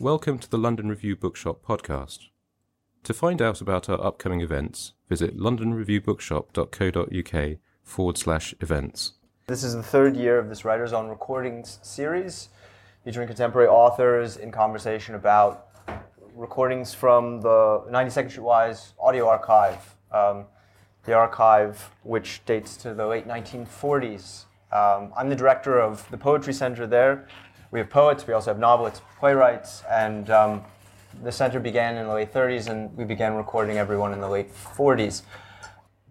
Welcome to the London Review Bookshop podcast. To find out about our upcoming events, visit londonreviewbookshop.co.uk forward slash events. This is the third year of this Writers on Recordings series, featuring contemporary authors in conversation about recordings from the 92nd Street Y's audio archive. Um, the archive, which dates to the late 1940s. Um, I'm the director of the Poetry Center there. We have poets, we also have novelists, playwrights, and um, the center began in the late 30s, and we began recording everyone in the late 40s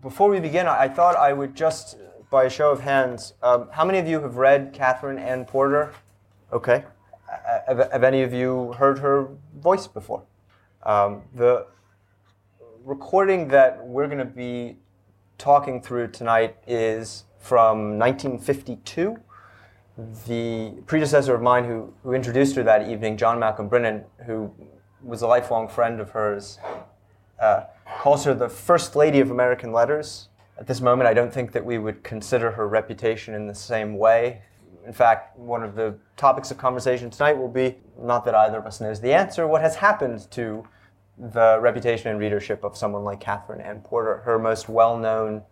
before we begin, I thought I would just, by a show of hands, um, how many of you have read Katherine Anne Porter? Okay. Have, have any of you heard her voice before? Um, the recording that we're going to be talking through tonight is from 1952. The predecessor of mine who, who introduced her that evening, John Malcolm Brinnin, who was a lifelong friend of hers, uh, calls her the First Lady of American Letters. At this moment, I don't think that we would consider her reputation in the same way. In fact, one of the topics of conversation tonight will be not that either of us knows the answer, what has happened to the reputation and readership of someone like Katherine Anne Porter. Her most well known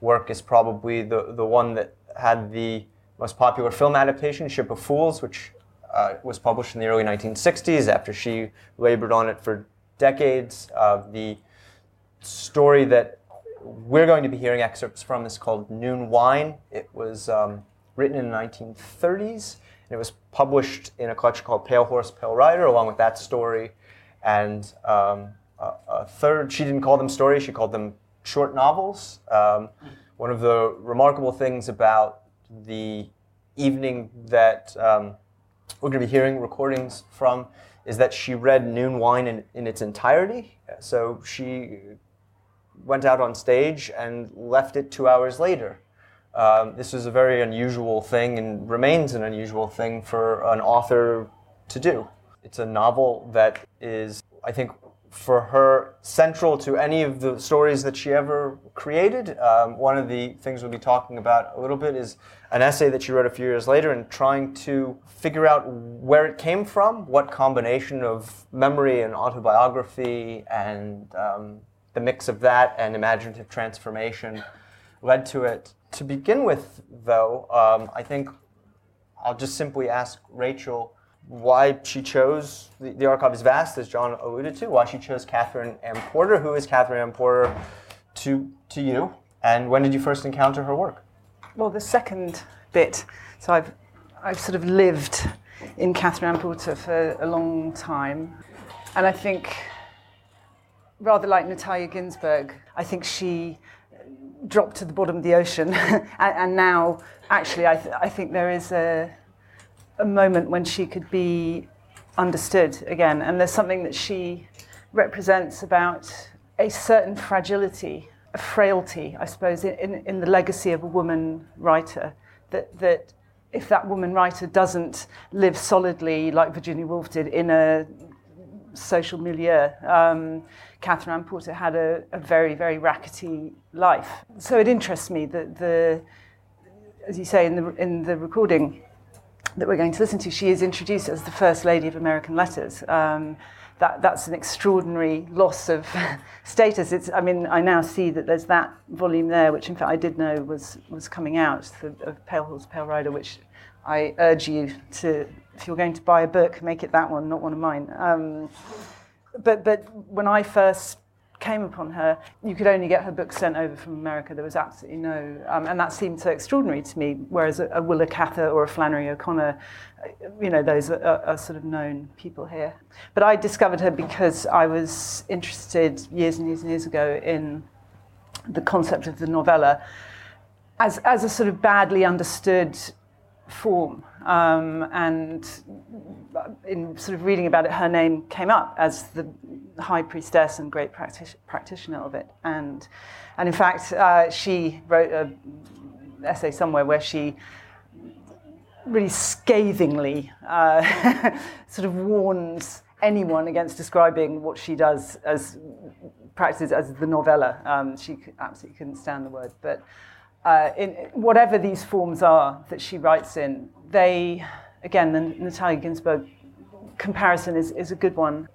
work is probably the, the one that had the most popular film adaptation, Ship of Fools, which uh, was published in the early 1960s after she labored on it for decades. Uh, the story that we're going to be hearing excerpts from is called Noon Wine. It was um, written in the 1930s, and it was published in a collection called Pale Horse, Pale Rider, along with that story. And um, a, a, third, she didn't call them stories, she called them short novels. Um, one of the remarkable things about the evening that um, we're going to be hearing recordings from is that she read Noon Wine in, in its entirety. So she went out on stage and left it two hours later. Um, this was a very unusual thing and remains an unusual thing for an author to do. It's a novel that is, I think, for her central to any of the stories that she ever created. Um, one of the things we'll be talking about a little bit is an essay that she wrote a few years later and trying to figure out where it came from, what combination of memory and autobiography and um, the mix of that and imaginative transformation led to it. To begin with, though, um, I think I'll just simply ask Rachel why she chose the, the, archive is vast, as John alluded to. Why she chose Katherine Anne Porter. Who is Katherine Anne Porter to to you? And when did you first encounter her work? Well, the second bit. So I've I've sort of lived in Katherine Anne Porter for a long time, and I think rather like Natalia Ginzburg, I think she dropped to the bottom of the ocean. and, and, now, actually, I, th- I think there is a, a moment when she could be understood again. And there's something that she represents about a certain fragility, a frailty, I suppose, in, in the legacy of a woman writer. That, that if that woman writer doesn't live solidly, like Virginia Woolf did, in a social milieu, um, Katherine Anne Porter had a, a, very, very rackety life. So it interests me that the, as you say in the, in the recording, that we're going to listen to, she is introduced as the First Lady of American Letters. Um, that, that's an extraordinary loss of status. It's, I mean, I now see that there's that volume there, which in fact I did know was, was coming out, the, of Pale Horse, Pale Rider, which I urge you to, if you're going to buy a book, make it that one, not one of mine. Um, but, but when I first came upon her, you could only get her books sent over from America. There was absolutely no, um, and that seemed so extraordinary to me. Whereas a, a Willa Cather or a Flannery O'Connor, you know, those are, are, sort of known people here. But I discovered her because I was interested years and years and years ago in the concept of the novella as, as a sort of badly understood form. Um, and in sort of reading about it, her name came up as the high priestess and great practitioner of it. And, and in fact, uh, she wrote an essay somewhere where she really scathingly uh, sort of warns anyone against describing what she does as practices as the novella. Um, she absolutely couldn't stand the word, but uh, in whatever these forms are that she writes in, they, again, the Natalia Ginzburg comparison is, is a good one.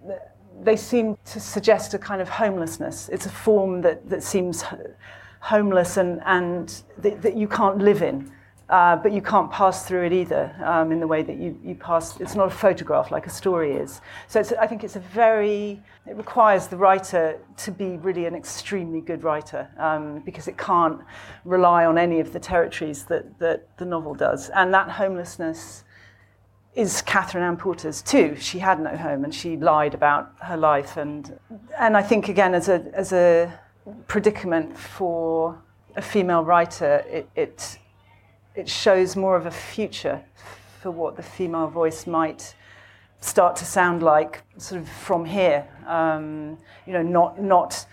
They seem to suggest a kind of homelessness. It's a form that, that seems homeless and, and that, that you can't live in. Uh, but you can't pass through it either um, in the way that you, you pass. It's not a photograph like a story is. So I think it's a very, it requires the writer to be really an extremely good writer um, because it can't rely on any of the territories that, that the novel does. And that homelessness is Katherine Anne Porter's too. She had no home and she lied about her life. And, and I think, again, as a, as a predicament for a female writer, it, it it shows more of a future for what the female voice might start to sound like sort of from here. Um, you know, not not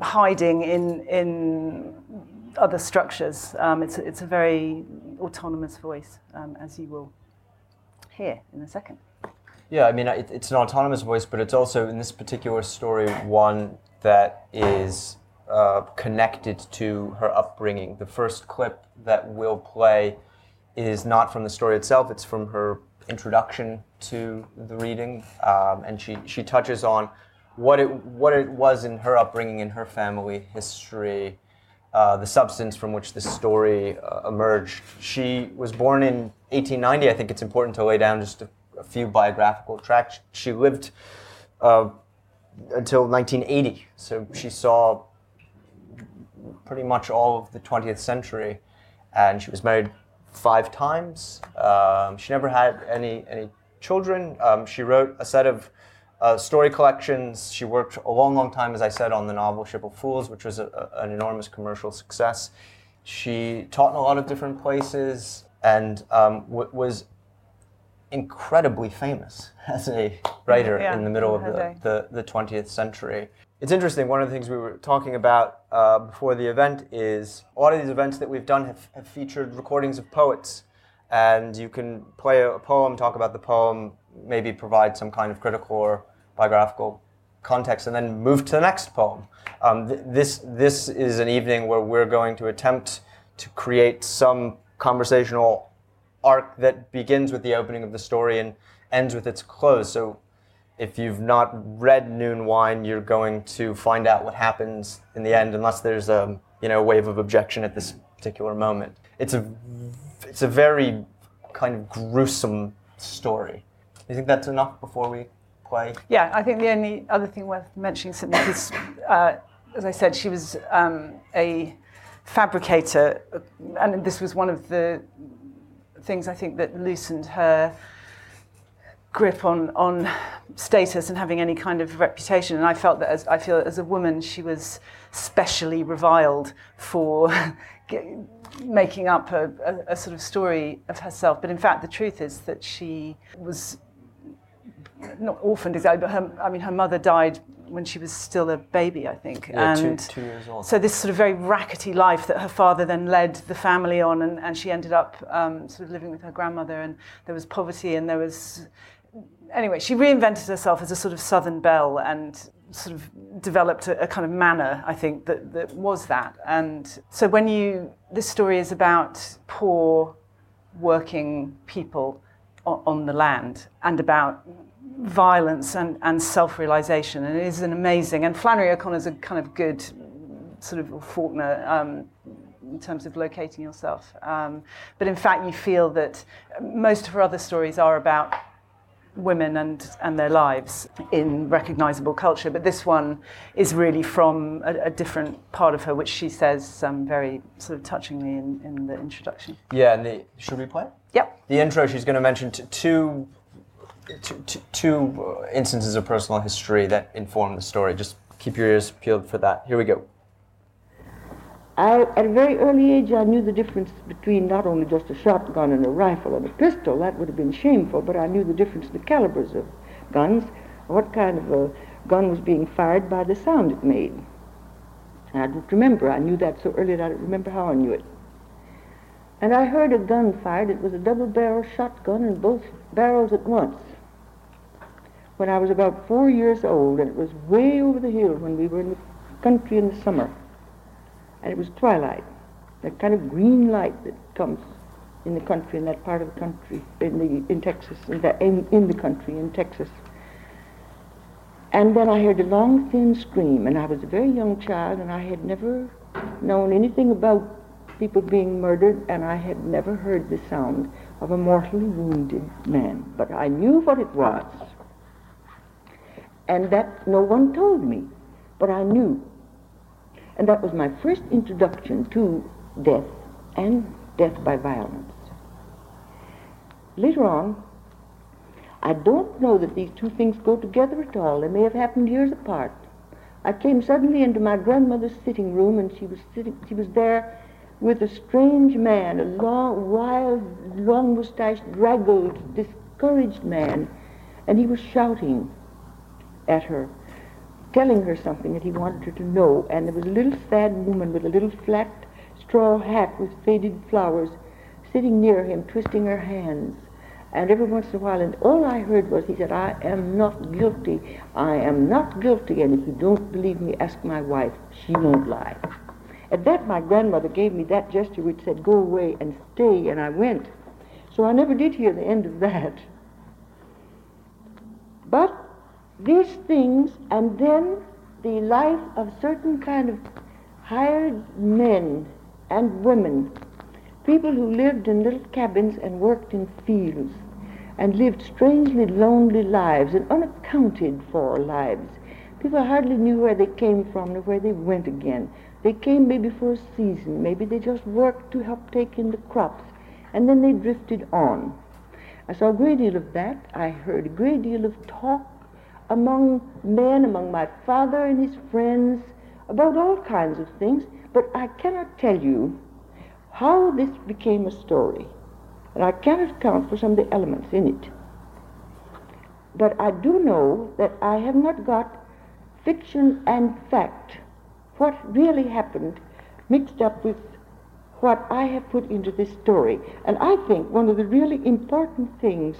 hiding in in other structures. Um, it's it's a very autonomous voice, um, as you will hear in a second. Yeah, I mean, it, it's an autonomous voice, but it's also in this particular story one that is uh, connected to her upbringing. The first clip that we'll play is not from the story itself, it's from her introduction to the reading. Um, and she, she touches on what it, what it was in her upbringing, in her family history, uh, the substance from which this story uh, emerged. She was born in 1890. I think it's important to lay down just a, a few biographical tracks. She lived uh, until 1980, so she saw pretty much all of the 20th century, and she was married five times. Um, she never had any any children. Um, she wrote a set of uh, story collections. She worked a long, long time, as I said, on the novel Ship of Fools, which was a, a, an enormous commercial success. She taught in a lot of different places and um, w- was incredibly famous as a writer yeah, in the middle of the, the, the 20th century. It's interesting. One of the things we were talking about uh, before the event is a lot of these events that we've done have, have featured recordings of poets. And you can play a poem, talk about the poem, maybe provide some kind of critical or biographical context, and then move to the next poem. Um, th- this, this is an evening where we're going to attempt to create some conversational arc that begins with the opening of the story and ends with its close. So if you've not read Noon Wine, you're going to find out what happens in the end, unless there's a you know wave of objection at this particular moment. It's a it's a very kind of gruesome story. You think that's enough before we play? Yeah, I think the only other thing worth mentioning something is, uh, as I said, she was um, a fabricator, and this was one of the things I think that loosened her grip on on status and having any kind of reputation. And I felt that as I feel as a woman, she was specially reviled for making up a, a, a, sort of story of herself. But in fact, the truth is that she was not orphaned exactly, but her, I mean, her mother died when she was still a baby, I think. Yeah, and two, two years old. So this sort of very rackety life that her father then led the family on, and, and she ended up um, sort of living with her grandmother, and there was poverty, and there was anyway, she reinvented herself as a sort of Southern belle and sort of developed a, a, kind of manner, I think, that, that was that. And so when you, this story is about poor working people on, on the land and about violence and, and self-realization. And it is an amazing, and Flannery O'Connor is a kind of good sort of Faulkner um, in terms of locating yourself. Um, but in fact, you feel that most of her other stories are about women and, and their lives in recognizable culture. But this one is really from a, a different part of her, which she says um, very sort of touchingly in, in the introduction. Yeah, and the, should we play? Yep. The intro, she's going to mention t- two, two, instances of personal history that inform the story. Just keep your ears peeled for that. Here we go. I, at a very early age, I knew the difference between not only just a shotgun and a rifle and a pistol. That would have been shameful, but I knew the difference in the calibers of guns, what kind of a gun was being fired by the sound it made. And I don't remember. I knew that so early that I don't remember how I knew it. And I heard a gun fired. It was a double-barrel shotgun and both barrels at once. When I was about four years old, and it was way over the hill when we were in the country in the summer and it was twilight, that kind of green light that comes in the country, in that part of the country, in the in Texas, in the, in, in the country, in Texas. And then I heard a long, thin scream, and I was a very young child, and I had never known anything about people being murdered, and I had never heard the sound of a mortally wounded man. But I knew what it was, and that no one told me, but I knew. And that was my first introduction to death and death by violence. Later on, I don't know that these two things go together at all. They may have happened years apart. I came suddenly into my grandmother's sitting room, and she was sitting. She was there with a strange man, a long, wild, long-mustached, draggled, discouraged man, and he was shouting at her telling her something that he wanted her to know. And there was a little sad woman with a little flat straw hat with faded flowers sitting near him, twisting her hands. And every once in a while, and all I heard was he said, I am not guilty. I am not guilty. And if you don't believe me, ask my wife. She won't lie. At that, my grandmother gave me that gesture which said, go away and stay. And I went. So I never did hear the end of that. But these things, and then the life of certain kind of hired men and women, people who lived in little cabins and worked in fields, and lived strangely lonely lives and unaccounted for lives. People hardly knew where they came from or where they went again. They came maybe for a season, maybe they just worked to help take in the crops, and then they drifted on. I saw a great deal of that. I heard a great deal of talk among men, among my father and his friends, about all kinds of things, but I cannot tell you how this became a story, and I cannot account for some of the elements in it. But I do know that I have not got fiction and fact, what really happened, mixed up with what I have put into this story. And I think one of the really important things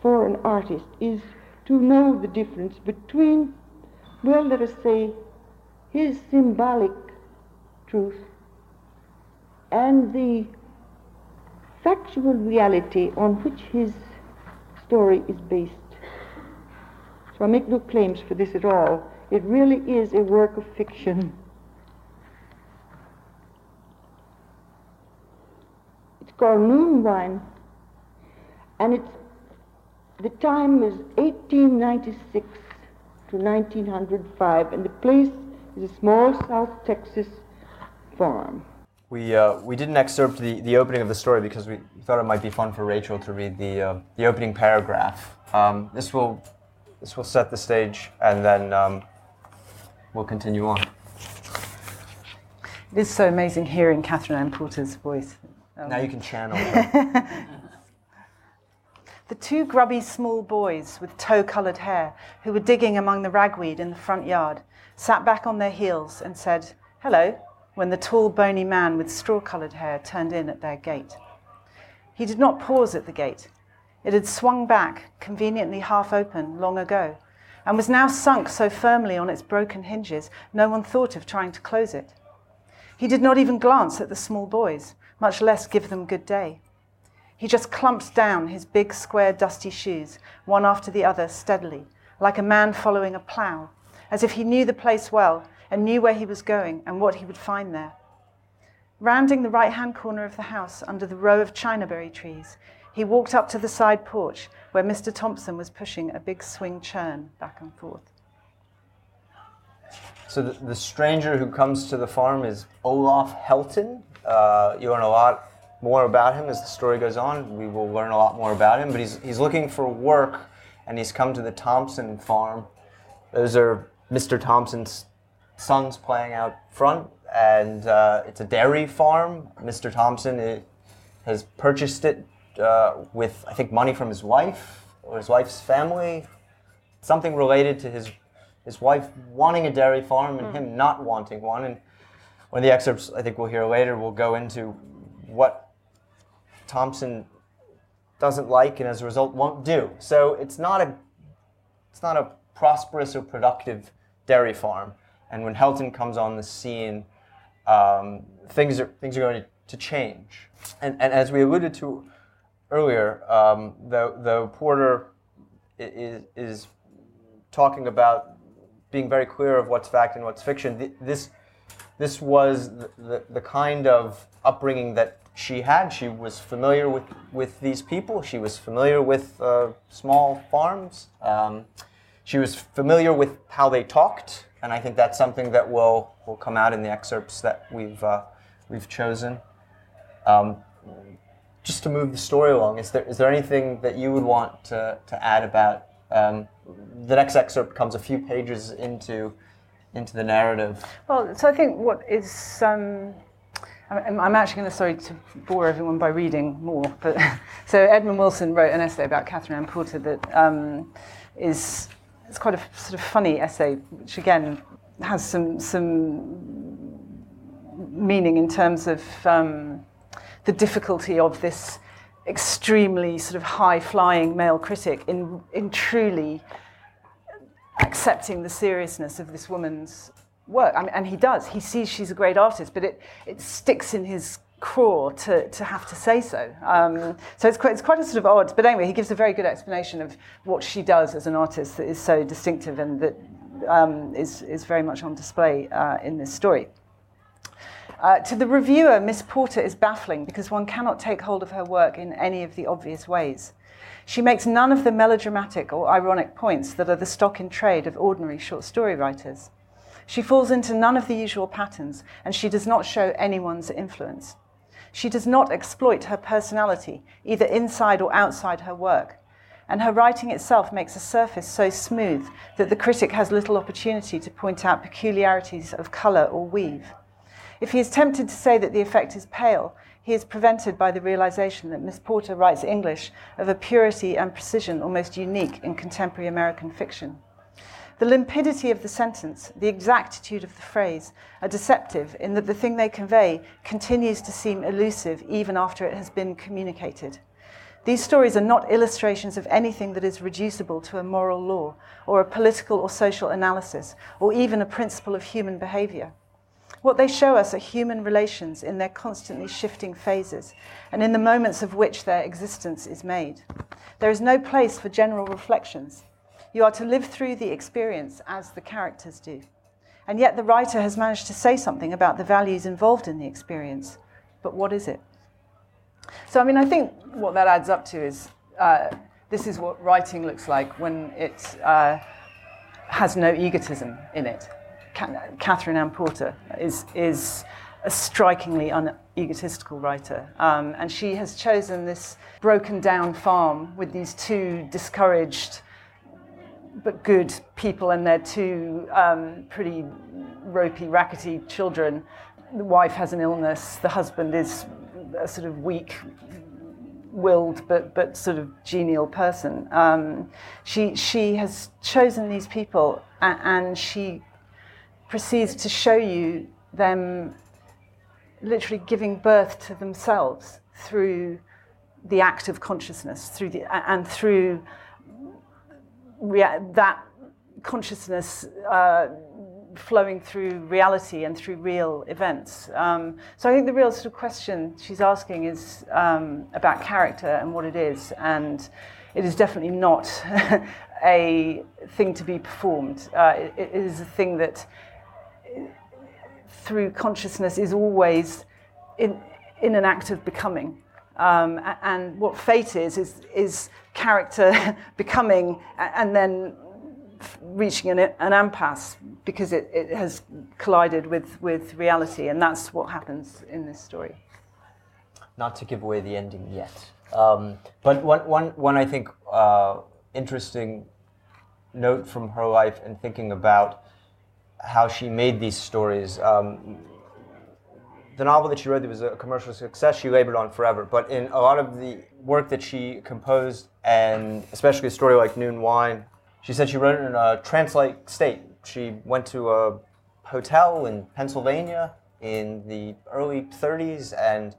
for an artist is to know the difference between, well, let us say, his symbolic truth and the factual reality on which his story is based. So I make no claims for this at all. It really is a work of fiction. It's called Noon Wine, and it's the time is 1896 to 1905, and the place is a small South Texas farm. We, uh, we didn't excerpt the, the opening of the story because we thought it might be fun for Rachel to read the, uh, the opening paragraph. Um, this, will, this will set the stage, and then um, we'll continue on. It is so amazing hearing Katherine Anne Porter's voice. Um, now you can channel her. The two grubby small boys with tow coloured hair who were digging among the ragweed in the front yard sat back on their heels and said, Hello, when the tall, bony man with straw coloured hair turned in at their gate. He did not pause at the gate. It had swung back, conveniently half open, long ago, and was now sunk so firmly on its broken hinges no one thought of trying to close it. He did not even glance at the small boys, much less give them good day. He just clumped down his big, square, dusty shoes, one after the other, steadily, like a man following a plough, as if he knew the place well and knew where he was going and what he would find there. Rounding the right hand corner of the house under the row of chinaberry trees, he walked up to the side porch where Mr. Thompson was pushing a big swing churn back and forth. So the, the stranger who comes to the farm is Olaf Helton. Uh, you learn a lot more about him as the story goes on. We will learn a lot more about him, but he's, he's looking for work and he's come to the Thompson farm. Those are Mr. Thompson's sons playing out front, and uh, it's a dairy farm. Mr. Thompson is, has purchased it uh, with, I think, money from his wife or his wife's family, something related to his his wife wanting a dairy farm and him not wanting one. And one of the excerpts I think we'll hear later will go into what Thompson doesn't like and as a result won't do. So it's not a it's not a prosperous or productive dairy farm. And when Helton comes on the scene, um, things are things are going to change. And, and as we alluded to earlier, um, though, though Porter is, is talking about being very clear of what's fact and what's fiction, this this was the, the, the, kind of upbringing that she had. She was familiar with, with these people. She was familiar with uh, small farms. Um, she was familiar with how they talked, and I think that's something that will will come out in the excerpts that we've uh, we've chosen. Um, just to move the story along, is there is there anything that you would want to, to add about um, the next excerpt comes a few pages into into the narrative. Well, so I think what is um, I'm, actually going to sorry to bore everyone by reading more, but so Edmund Wilson wrote an essay about Katherine Anne Porter that um, is it's quite a sort of funny essay, which again has some some meaning in terms of um, the difficulty of this extremely sort of high flying male critic in, in truly accepting the seriousness of this woman's work. I mean, and he does. He sees she's a great artist, but it, it sticks in his craw to, to have to say so. Um, so it's quite, it's quite a sort of odd, but anyway, he gives a very good explanation of what she does as an artist that is so distinctive and that um, is is very much on display uh, in this story. Uh, to the reviewer, Miss Porter is baffling because one cannot take hold of her work in any of the obvious ways. She makes none of the melodramatic or ironic points that are the stock in trade of ordinary short story writers. She falls into none of the usual patterns, and she does not show anyone's influence. She does not exploit her personality, either inside or outside her work. And her writing itself makes a surface so smooth that the critic has little opportunity to point out peculiarities of colour or weave. If he is tempted to say that the effect is pale, he is prevented by the realization that Miss Porter writes English of a purity and precision almost unique in contemporary American fiction. The limpidity of the sentence, the exactitude of the phrase, are deceptive in that the thing they convey continues to seem elusive even after it has been communicated. These stories are not illustrations of anything that is reducible to a moral law, or a political or social analysis, or even a principle of human behavior. What they show us are human relations in their constantly shifting phases and in the moments of which their existence is made. There is no place for general reflections. You are to live through the experience as the characters do. And yet the writer has managed to say something about the values involved in the experience. But what is it? So, I mean, I think what that adds up to is uh, this is what writing looks like when it uh, has no egotism in it. Katherine Anne Porter is, is a strikingly unegotistical writer. Um, and she has chosen this broken down farm with these two discouraged but good people and their two um, pretty ropey, rackety children. The wife has an illness, the husband is a sort of weak willed but, but sort of genial person. Um, she, she has chosen these people and, and she proceeds to show you them literally giving birth to themselves through the act of consciousness, through the, and through rea- that consciousness, uh, flowing through reality and through real events. Um, so I think the real sort of question she's asking is um, about character and what it is, and it is definitely not a thing to be performed. Uh, it, it is a thing that, through consciousness, is always in, in an act of becoming. Um, and what fate is, is, is character becoming and then reaching an, an impasse because it, it has collided with, with reality. And that's what happens in this story. Not to give away the ending yet. Um, but one, one, one, I think, uh, interesting note from her life and thinking about how she made these stories. Um, the novel that she wrote that was a commercial success, she labored on forever. But in a lot of the work that she composed, and especially a story like Noon Wine, she said she wrote it in a trance-like state. She went to a hotel in Pennsylvania in the early 30s, and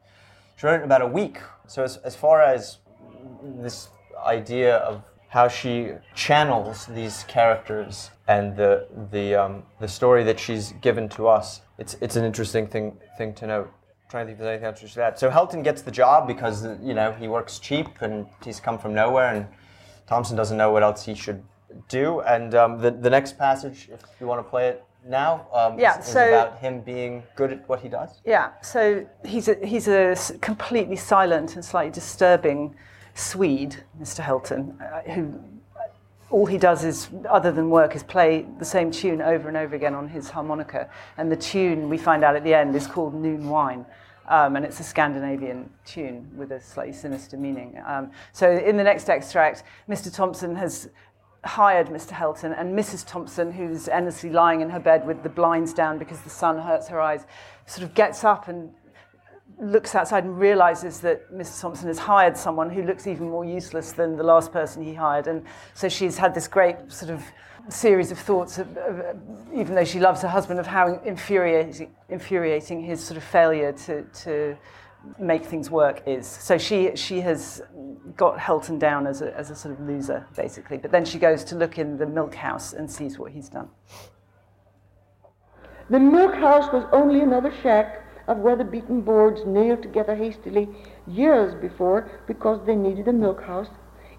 she wrote it in about a week. So as, as far as this idea of how she channels these characters and the the um, the story that she's given to us. It's it's an interesting thing thing to note. I'm trying to think if there's anything else to that. So Helton gets the job because you know he works cheap and he's come from nowhere, and Thompson doesn't know what else he should do. And um, the the next passage, if you want to play it now, um, yeah, is, so, about him being good at what he does. Yeah, so he's a he's a completely silent and slightly disturbing Swede, Mr. Helton, uh, who all he does is, other than work, is play the same tune over and over again on his harmonica. And the tune, we find out at the end, is called Noon Wine. Um, and it's a Scandinavian tune with a slightly sinister meaning. Um, so in the next extract, Mr. Thompson has hired Mr. Helton, and Mrs. Thompson, who's endlessly lying in her bed with the blinds down because the sun hurts her eyes, sort of gets up and looks outside and realizes that Mr. Thompson has hired someone who looks even more useless than the last person he hired. And so she's had this great sort of series of thoughts, of, of, even though she loves her husband, of how infuriating, infuriating his sort of failure to, to make things work is. So she, she has got Helton down as a, as a sort of loser, basically. But then she goes to look in the milk house and sees what he's done. The milk house was only another shack of weather-beaten boards nailed together hastily years before because they needed a milk house.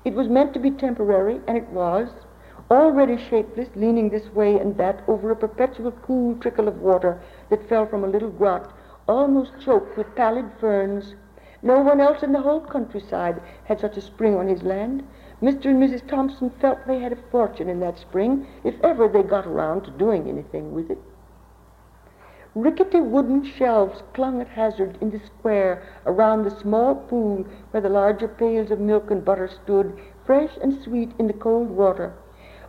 It was meant to be temporary, and it was, already shapeless, leaning this way and that over a perpetual cool trickle of water that fell from a little grot, almost choked with pallid ferns. No one else in the whole countryside had such a spring on his land. Mr. and Mrs. Thompson felt they had a fortune in that spring, if ever they got around to doing anything with it. Rickety wooden shelves clung at hazard in the square around the small pool where the larger pails of milk and butter stood, fresh and sweet in the cold water.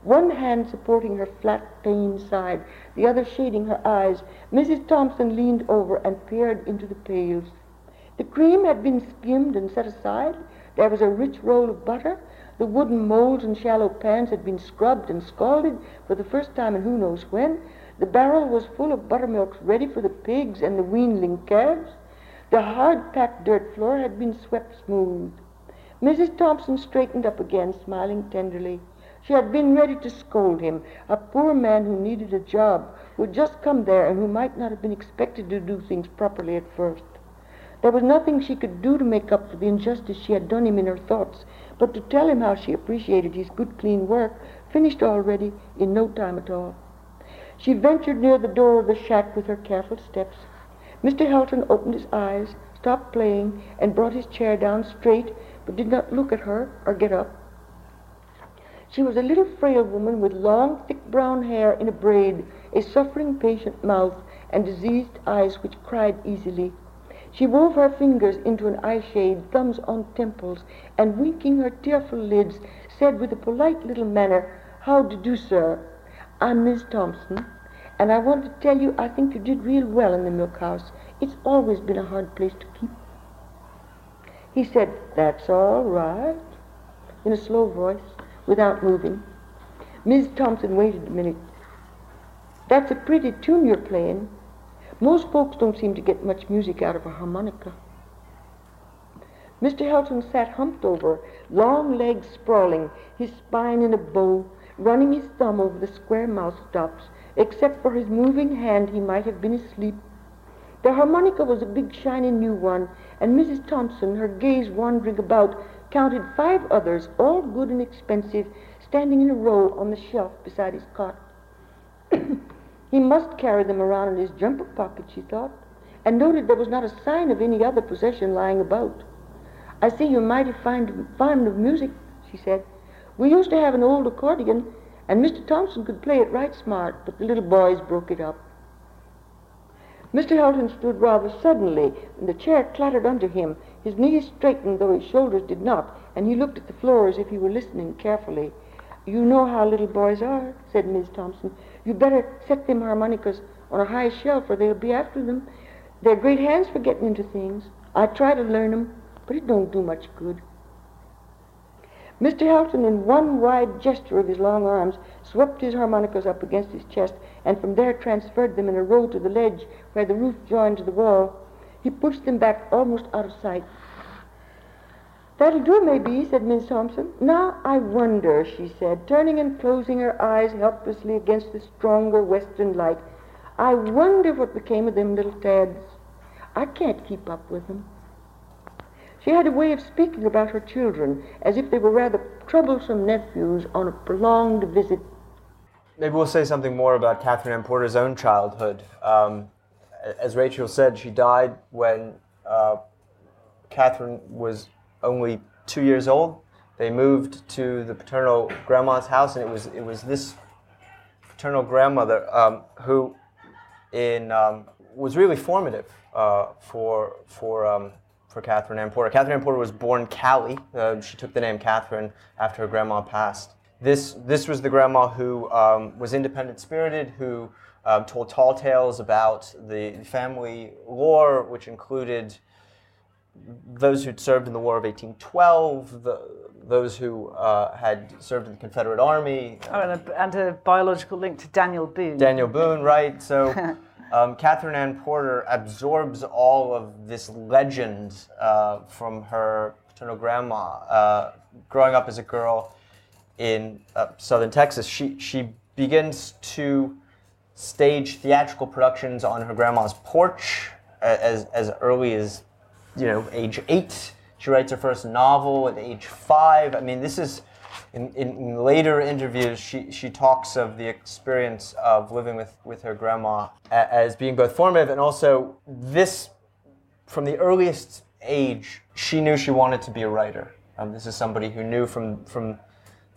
One hand supporting her flat pane side, the other shading her eyes, Mrs. Thompson leaned over and peered into the pails. The cream had been skimmed and set aside. There was a rich roll of butter. The wooden molds and shallow pans had been scrubbed and scalded for the first time in who knows when. The barrel was full of buttermilk ready for the pigs and the weanling calves. The hard-packed dirt floor had been swept smooth. Mrs. Thompson straightened up again, smiling tenderly. She had been ready to scold him, a poor man who needed a job, who had just come there and who might not have been expected to do things properly at first. There was nothing she could do to make up for the injustice she had done him in her thoughts, but to tell him how she appreciated his good, clean work, finished already in no time at all. She ventured near the door of the shack with her careful steps. Mr. Helton opened his eyes, stopped playing, and brought his chair down straight, but did not look at her or get up. She was a little frail woman with long, thick brown hair in a braid, a suffering, patient mouth, and diseased eyes which cried easily. She wove her fingers into an eye shade, thumbs on temples, and winking her tearful lids, said with a polite little manner, How do do, sir? I'm Miss Thompson, and I want to tell you I think you did real well in the milk house. It's always been a hard place to keep. He said, That's all right, in a slow voice, without moving. Miss Thompson waited a minute. That's a pretty tune you're playing. Most folks don't seem to get much music out of a harmonica. Mr. Helton sat humped over, long legs sprawling, his spine in a bow, running his thumb over the square mouth stops, Except for his moving hand, he might have been asleep. The harmonica was a big, shiny new one, and Mrs. Thompson, her gaze wandering about, counted five others, all good and expensive, standing in a row on the shelf beside his cot. he must carry them around in his jumper pocket, she thought, and noted there was not a sign of any other possession lying about. I see you're mighty fond of music, she said. We used to have an old accordion, and Mr. Thompson could play it right smart, but the little boys broke it up. Mr. Helton stood rather suddenly, and the chair clattered under him. His knees straightened, though his shoulders did not, and he looked at the floor as if he were listening carefully. You know how little boys are, said Miss Thompson. You'd better set them harmonicas on a high shelf, or they'll be after them. They're great hands for getting into things. I try to learn 'em, but it don't do much good. Mr. Helton, in one wide gesture of his long arms, swept his harmonicas up against his chest, and from there transferred them in a row to the ledge where the roof joined to the wall. He pushed them back almost out of sight. That'll do, maybe, said Miss Thompson. Now I wonder, she said, turning and closing her eyes helplessly against the stronger western light. I wonder what became of them little tads. I can't keep up with them. She had a way of speaking about her children as if they were rather troublesome nephews on a prolonged visit. Maybe we'll say something more about Katherine Anne Porter's own childhood. Um, as Rachel said, she died when uh, Katherine was only two years old. They moved to the paternal grandma's house, and it was it was this paternal grandmother um, who, in um, was really formative uh, for for um, for Katherine Anne Porter. Katherine Anne Porter was born Callie. Uh, she took the name Katherine after her grandma passed. This this was the grandma who um, was independent spirited, who um, told tall tales about the family lore, which included those who'd served in the War of 1812, the, those who uh, had served in the Confederate Army. Oh, and a, and a biological link to Daniel Boone. Daniel Boone, right. So um, Katherine Anne Porter absorbs all of this legend uh, from her paternal grandma. Uh, growing up as a girl in uh, southern Texas, she, she begins to stage theatrical productions on her grandma's porch as, as early as you know, age eight. She writes her first novel at age five. I mean, this is in, in, later interviews, she, she talks of the experience of living with, with her grandma as being both formative and also this, from the earliest age, she knew she wanted to be a writer. Um, this is somebody who knew from, from,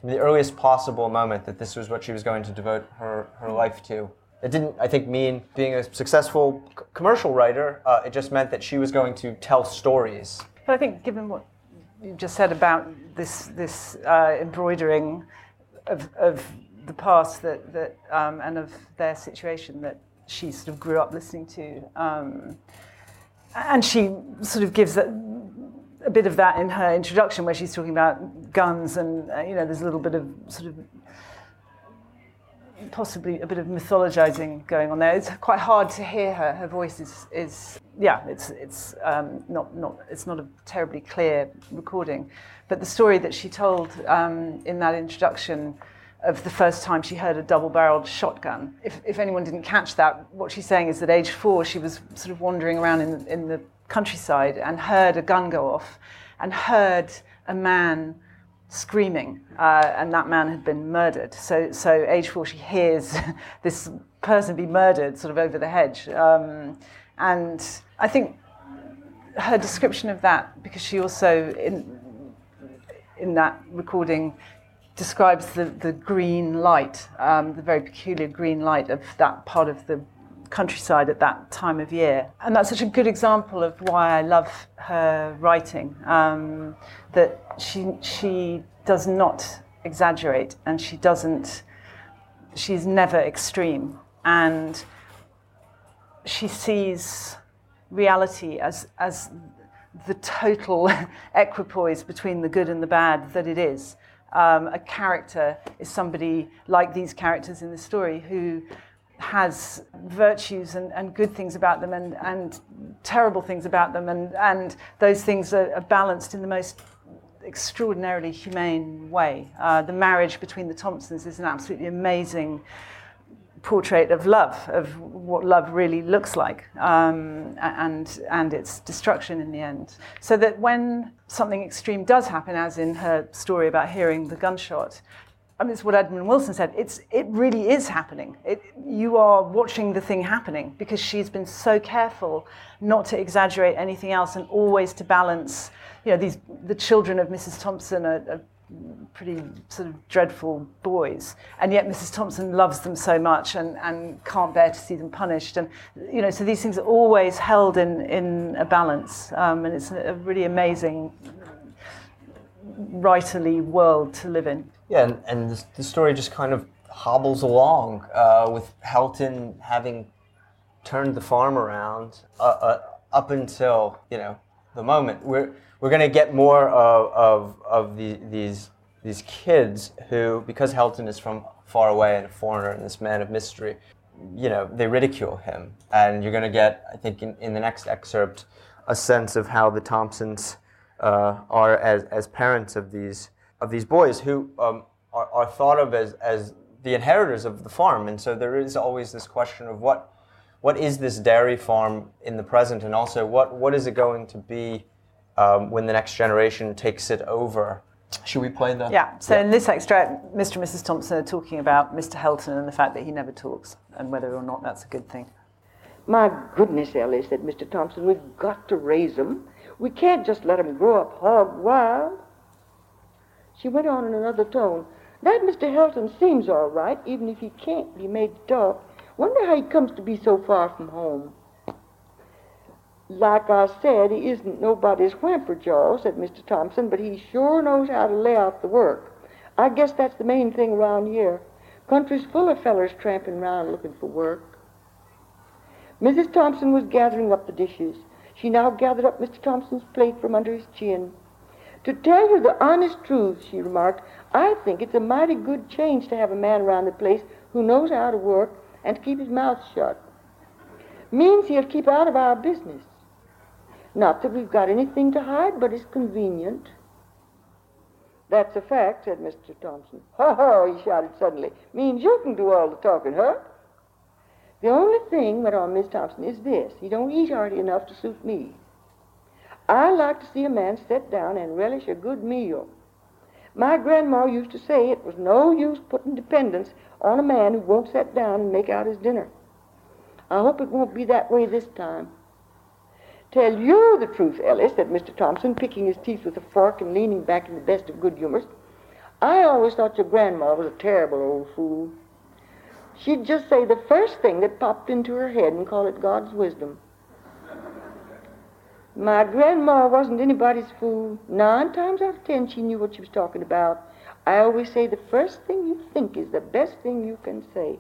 from the earliest possible moment that this was what she was going to devote her, her life to. It didn't, I think, mean being a successful c- commercial writer. Uh, it just meant that she was going to tell stories. But I think, given what you just said about this this uh, embroidering of, of the past that that um, and of their situation that she sort of grew up listening to, um, and she sort of gives a, a bit of that in her introduction where she's talking about guns and uh, you know there's a little bit of sort of possibly a bit of mythologizing going on there. It's quite hard to hear her. Her voice is, is yeah, it's, it's, um, not, not, it's not a terribly clear recording. But the story that she told um, in that introduction of the first time she heard a double barreled shotgun, if, if anyone didn't catch that, what she's saying is that age four, she was sort of wandering around in, in the countryside and heard a gun go off and heard a man screaming, uh, and that man had been murdered. So, so age four, she hears this person be murdered sort of over the hedge. Um, and I think her description of that, because she also, in, in that recording, describes the, the green light, um, the very peculiar green light of that part of the countryside at that time of year. And that's such a good example of why I love her writing. Um, that she she does not exaggerate and she doesn't she's never extreme and she sees reality as as the total equipoise between the good and the bad that it is. Um, a character is somebody like these characters in the story who has virtues and, and good things about them and, and terrible things about them, and, and those things are, are balanced in the most extraordinarily humane way. Uh, the marriage between the Thompsons is an absolutely amazing portrait of love, of what love really looks like, um, and and its destruction in the end. So that when something extreme does happen, as in her story about hearing the gunshot, It's what Edmund Wilson said. It's it really is happening. It, you are watching the thing happening because she's been so careful not to exaggerate anything else and always to balance. You know, these the children of Mrs. Thompson are, are pretty sort of dreadful boys, and yet Mrs. Thompson loves them so much and, and can't bear to see them punished. And you know, so these things are always held in in a balance, um, and it's a really amazing writerly world to live in. Yeah, and, and the, story just kind of hobbles along uh, with Helton having turned the farm around uh, uh, up until you know the moment we're we're going to get more of, of, of the, these, these kids who, because Helton is from far away and a foreigner and this man of mystery, you know, they ridicule him. And you're going to get, I think, in, in the next excerpt, a sense of how the Thompsons uh, are as, as parents of these, of these boys who um, are, are thought of as, as the inheritors of the farm. And so there is always this question of what, what is this dairy farm in the present, and also what, what is it going to be um, when the next generation takes it over. Should we play the? Yeah. So yeah. in this extract, Mr. and Mrs. Thompson are talking about Mr. Helton and the fact that he never talks, and whether or not that's a good thing. My goodness, Ellie, said Mr. Thompson, we've got to raise them. We can't just let them grow up hog wild. She went on in another tone. That Mr. Helton seems all right, even if he can't be made to talk. Wonder how he comes to be so far from home. Like I said, he isn't nobody's whimperjaw, said Mr. Thompson, but he sure knows how to lay out the work. I guess that's the main thing around here. Country's full of fellers tramping round looking for work. Mrs. Thompson was gathering up the dishes. She now gathered up Mr. Thompson's plate from under his chin. To tell you the honest truth, she remarked, I think it's a mighty good change to have a man around the place who knows how to work and to keep his mouth shut. Means he'll keep out of our business. Not that we've got anything to hide, but it's convenient. That's a fact, said Mr. Thompson. Ho, ho, he shouted suddenly. Means you can do all the talking, huh? The only thing, went on Miss Thompson, is this. He don't eat hearty enough to suit me. I like to see a man sit down and relish a good meal. My grandma used to say it was no use putting dependence on a man who won't sit down and make out his dinner. I hope it won't be that way this time. Tell you the truth, Ellie, said Mr. Thompson, picking his teeth with a fork and leaning back in the best of good humors. I always thought your grandma was a terrible old fool. She'd just say the first thing that popped into her head and call it God's wisdom. My grandma wasn't anybody's fool. Nine times out of ten, she knew what she was talking about. I always say the first thing you think is the best thing you can say.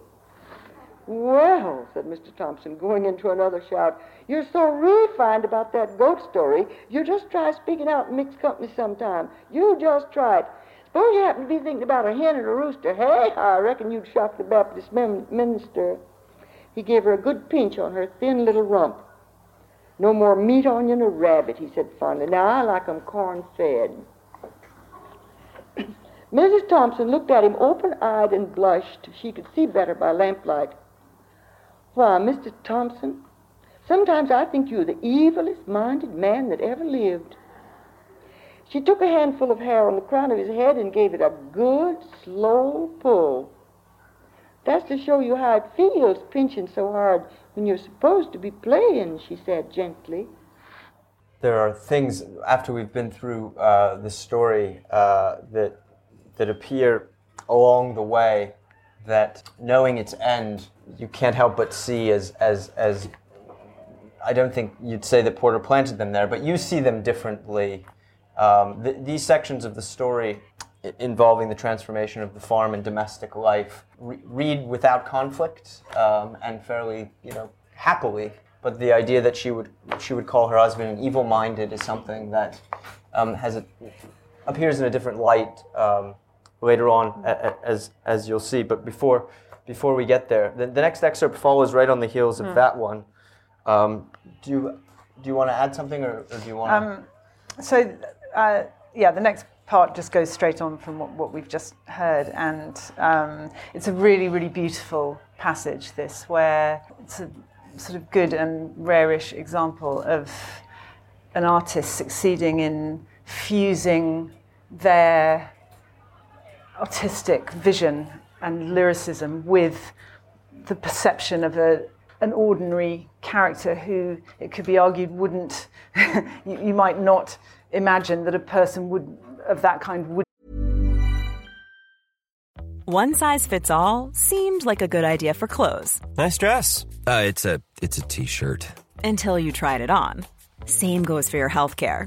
Well, said Mr. Thompson, going into another shout, you're so refined about that goat story, you just try speaking out in mixed company sometime. You just try it. Suppose you happen to be thinking about a hen and a rooster. Hey, I reckon you'd shock the Baptist minister. He gave her a good pinch on her thin little rump. No more meat on than a rabbit, he said fondly. Now, I like 'em corn-fed. Mrs. Thompson looked at him open-eyed and blushed. She could see better by lamplight. Why, Mr. Thompson, sometimes I think you're the evilest minded man that ever lived. She took a handful of hair on the crown of his head and gave it a good, slow pull. That's to show you how it feels pinching so hard when you're supposed to be playing, she said gently. There are things after we've been through uh, the story uh, that that appear along the way that knowing its end, you can't help but see as as as I don't think you'd say that Porter planted them there, but you see them differently. Um, th- these sections of the story involving the transformation of the farm and domestic life re- read without conflict um, and fairly, you know, happily. But the idea that she would she would call her husband an evil-minded is something that um, has a, appears in a different light um, later on, as, as you'll see. But before, before we get there, the, the next excerpt follows right on the heels of mm. that one. Um, do you, do you want to add something, or, or do you want to? Um, so, uh, yeah, the next part just goes straight on from what, what we've just heard, and um, it's a really, really beautiful passage. This where it's a sort of good and rarish example of an artist succeeding in fusing their artistic vision and lyricism with the perception of a, an ordinary character who it could be argued wouldn't, you, you might not imagine that a person would of that kind would. One size fits all seemed like a good idea for clothes Nice dress. Uh, it's a it's a t-shirt. until you tried it on. Same goes for your healthcare.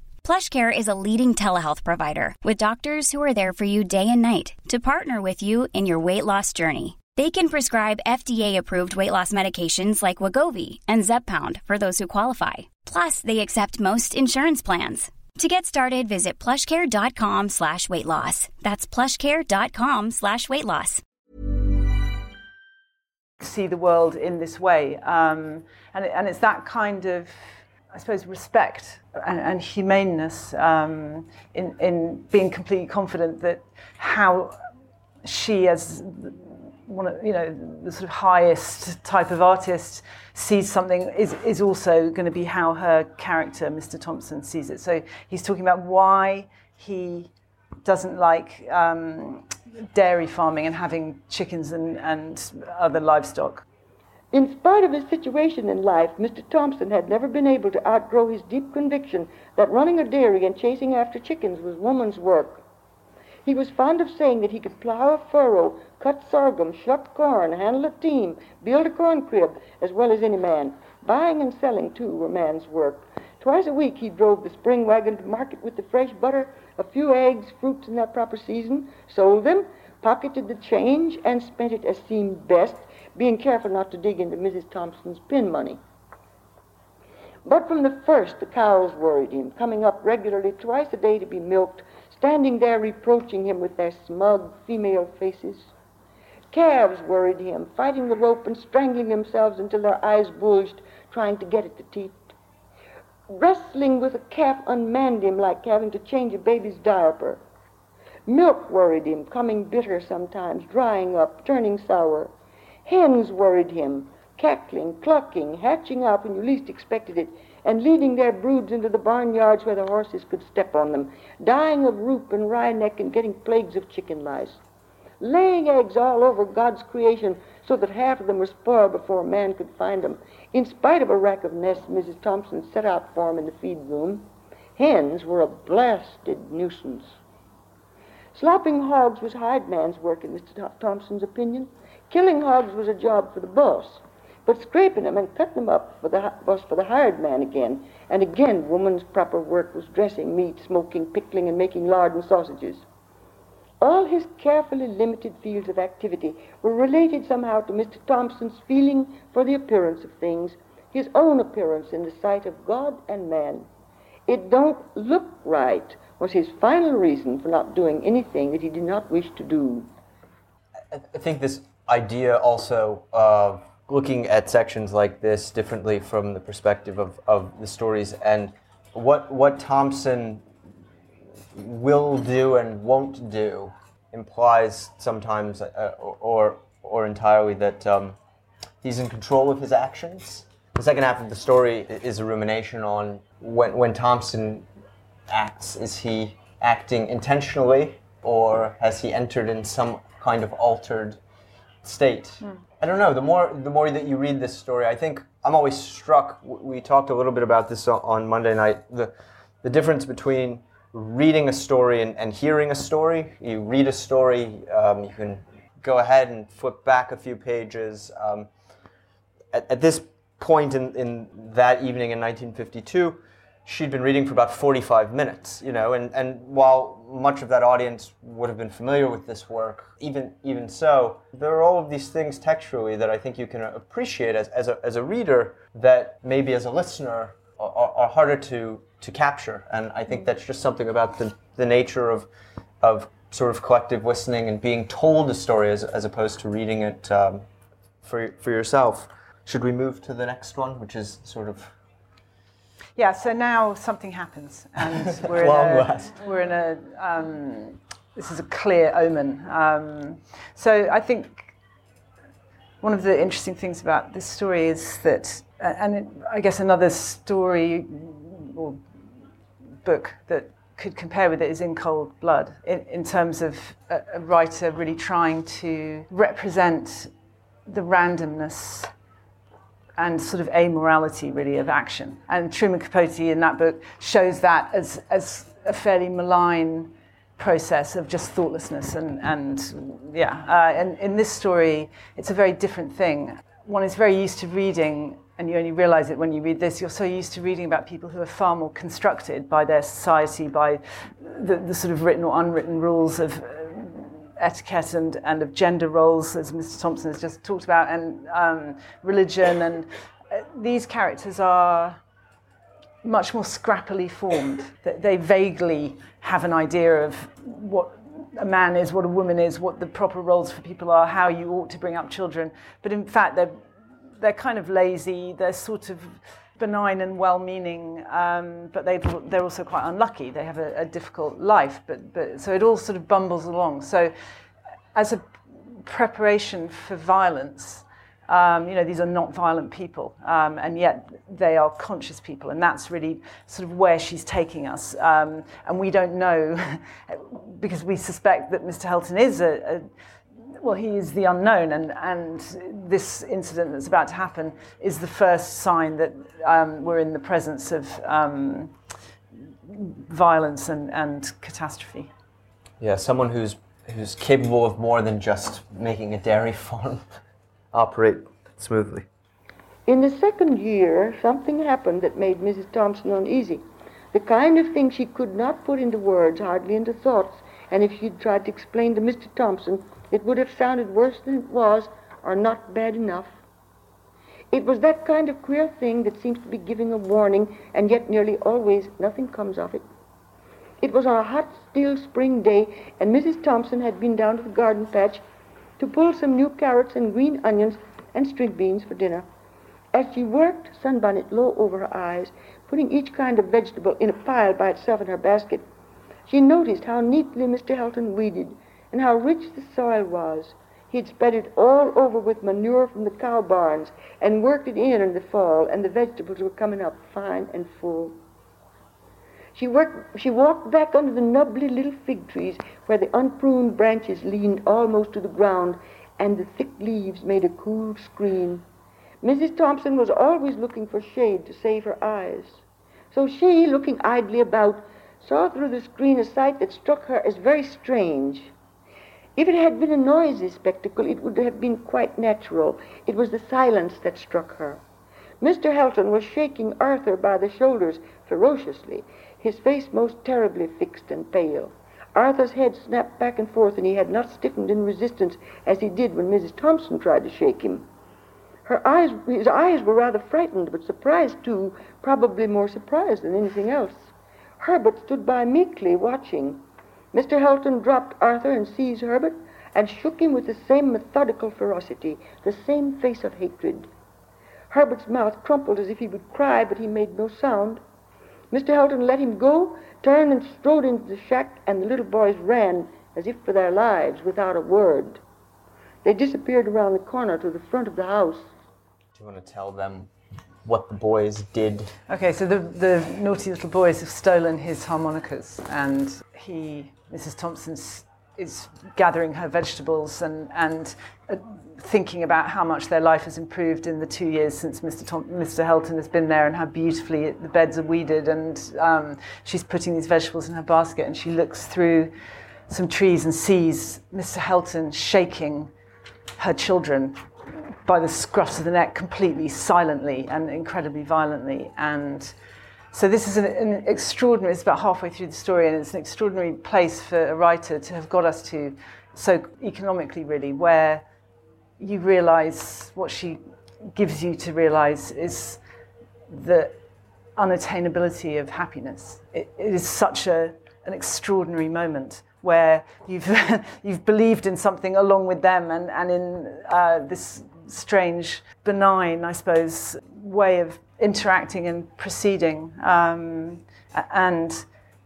PlushCare is a leading telehealth provider with doctors who are there for you day and night to partner with you in your weight loss journey. They can prescribe FDA-approved weight loss medications like Wegovy and Zepbound for those who qualify. Plus, they accept most insurance plans. To get started, visit plushcare.com slash weight loss. That's plushcare.com slash weight loss. see the world in this way. Um, and, and it's that kind of, I suppose, respect and, and humaneness um, in, in being completely confident that how she, as one of, you know, the sort of highest type of artist, sees something is, is also going to be how her character, Mr. Thompson, sees it. So he's talking about why he doesn't like um, dairy farming and having chickens and, and other livestock. In spite of his situation in life, Mr. Thompson had never been able to outgrow his deep conviction that running a dairy and chasing after chickens was woman's work. He was fond of saying that he could plow a furrow, cut sorghum, shuck corn, handle a team, build a corn crib, as well as any man. Buying and selling, too, were man's work. Twice a week he drove the spring wagon to market with the fresh butter, a few eggs, fruits in their proper season, sold them, pocketed the change, and spent it as seemed best, being careful not to dig into Mrs. Thompson's pin money. But from the first, the cows worried him, coming up regularly twice a day to be milked, standing there reproaching him with their smug female faces. Calves worried him, fighting the rope and strangling themselves until their eyes bulged, trying to get at the teat. Wrestling with a calf unmanned him like having to change a baby's diaper. Milk worried him, coming bitter sometimes, drying up, turning sour. Hens worried him, cackling, clucking, hatching out when you least expected it, and leading their broods into the barnyards where the horses could step on them, dying of roup and wry neck and getting plagues of chicken lice. Laying eggs all over God's creation so that half of them were spoiled before man could find them. In spite of a rack of nests Mrs. Thompson set out for him in the feed room, hens were a blasted nuisance. Slopping hogs was hired man's work in Mr. Thompson's opinion. Killing hogs was a job for the boss, but scraping them and cutting them up for the, was for the hired man again. And again, woman's proper work was dressing meat, smoking, pickling, and making lard and sausages. All his carefully limited fields of activity were related somehow to Mr. Thompson's feeling for the appearance of things, his own appearance in the sight of God and man. It don't look right was his final reason for not doing anything that he did not wish to do. I think this idea also of looking at sections like this differently from the perspective of, of the stories and what what Thompson will do and won't do implies sometimes uh, or or entirely that um, he's in control of his actions. The second half of the story is a rumination on when when Thompson acts. Is he acting intentionally, or has he entered in some kind of altered state? I don't know. The more the more that you read this story, I think I'm always struck. We talked a little bit about this on Monday night. The the difference between reading a story and, and hearing a story. You read a story, um, you can go ahead and flip back a few pages. Um, at, at this point in, in that evening in 1952, she'd been reading for about 45 minutes, you know, and, and while much of that audience would have been familiar with this work. Even even so, there are all of these things textually that I think you can appreciate as, as, a, as a reader that maybe as a listener are, are harder to, to capture. And I think that's just something about the, the nature of, of sort of collective listening and being told a story as, as opposed to reading it um, for, for yourself. Should we move to the next one, which is sort of yeah, so now something happens, and we're in a, we're in a um, this is a clear omen. Um, so I think one of the interesting things about this story is that, and it, I guess another story or book that could compare with it is In Cold Blood, in, in terms of a, a writer really trying to represent the randomness and sort of amorality really of action. And Truman Capote in that book shows that as, as a fairly malign process of just thoughtlessness and, and yeah. Uh, and in this story, it's a very different thing. One is very used to reading and you only realize it when you read this, you're so used to reading about people who are far more constructed by their society, by the, the sort of written or unwritten rules of etiquette and, and of gender roles, as Mr. Thompson has just talked about, and um, religion. And uh, these characters are much more scrappily formed. They vaguely have an idea of what a man is, what a woman is, what the proper roles for people are, how you ought to bring up children. But in fact, they're, they're kind of lazy, they're sort of benign and well-meaning, um, but they they're also quite unlucky. They have a, a, difficult life, but, but so it all sort of bumbles along. So, as a preparation for violence, um, you know, these are not violent people, um, and yet they are conscious people, and that's really sort of where she's taking us. Um, and we don't know because we suspect that Mr. Helton is a, a well, he is the unknown, and, and this incident that's about to happen is the first sign that um, we're in the presence of um, violence and, and catastrophe. Yeah, someone who's who's capable of more than just making a dairy farm operate smoothly. In the second year, something happened that made Mrs. Thompson uneasy. The kind of thing she could not put into words, hardly into thoughts, and if she'd tried to explain to Mr. Thompson, it would have sounded worse than it was, or not bad enough. It was that kind of queer thing that seems to be giving a warning, and yet nearly always nothing comes of it. It was on a hot, still spring day, and Mrs. Thompson had been down to the garden patch to pull some new carrots and green onions and string beans for dinner. As she worked, sunbonnet low over her eyes, putting each kind of vegetable in a pile by itself in her basket, she noticed how neatly Mr. Helton weeded and how rich the soil was. He had spread it all over with manure from the cow barns and worked it in in the fall, and the vegetables were coming up fine and full. She, worked, she walked back under the nubbly little fig trees where the unpruned branches leaned almost to the ground and the thick leaves made a cool screen. Mrs. Thompson was always looking for shade to save her eyes. So she, looking idly about, saw through the screen a sight that struck her as very strange. If it had been a noisy spectacle, it would have been quite natural. It was the silence that struck her. Mr. Helton was shaking Arthur by the shoulders ferociously, his face most terribly fixed and pale. Arthur's head snapped back and forth, and he had not stiffened in resistance as he did when Mrs. Thompson tried to shake him. Her eyes, his eyes were rather frightened, but surprised too, probably more surprised than anything else. Herbert stood by meekly, watching. Mr. Helton dropped Arthur and seized Herbert and shook him with the same methodical ferocity, the same face of hatred. Herbert's mouth crumpled as if he would cry, but he made no sound. Mr. Helton let him go, turned and strode into the shack, and the little boys ran as if for their lives without a word. They disappeared around the corner to the front of the house. Do you want to tell them what the boys did? Okay, so the, the naughty little boys have stolen his harmonicas, and he Mrs. Thompson is gathering her vegetables and, and uh, thinking about how much their life has improved in the two years since Mr. Tom, Mr. Helton has been there and how beautifully the beds are weeded. And um, she's putting these vegetables in her basket and she looks through some trees and sees Mr. Helton shaking her children by the scruffs of the neck completely silently and incredibly violently. And so this is an, an, extraordinary, it's about halfway through the story, and it's an extraordinary place for a writer to have got us to, so economically really, where you realize what she gives you to realize is the unattainability of happiness. it, it is such a, an extraordinary moment where you've, you've believed in something along with them and, and in uh, this strange, benign, I suppose, way of interacting and proceeding. Um, and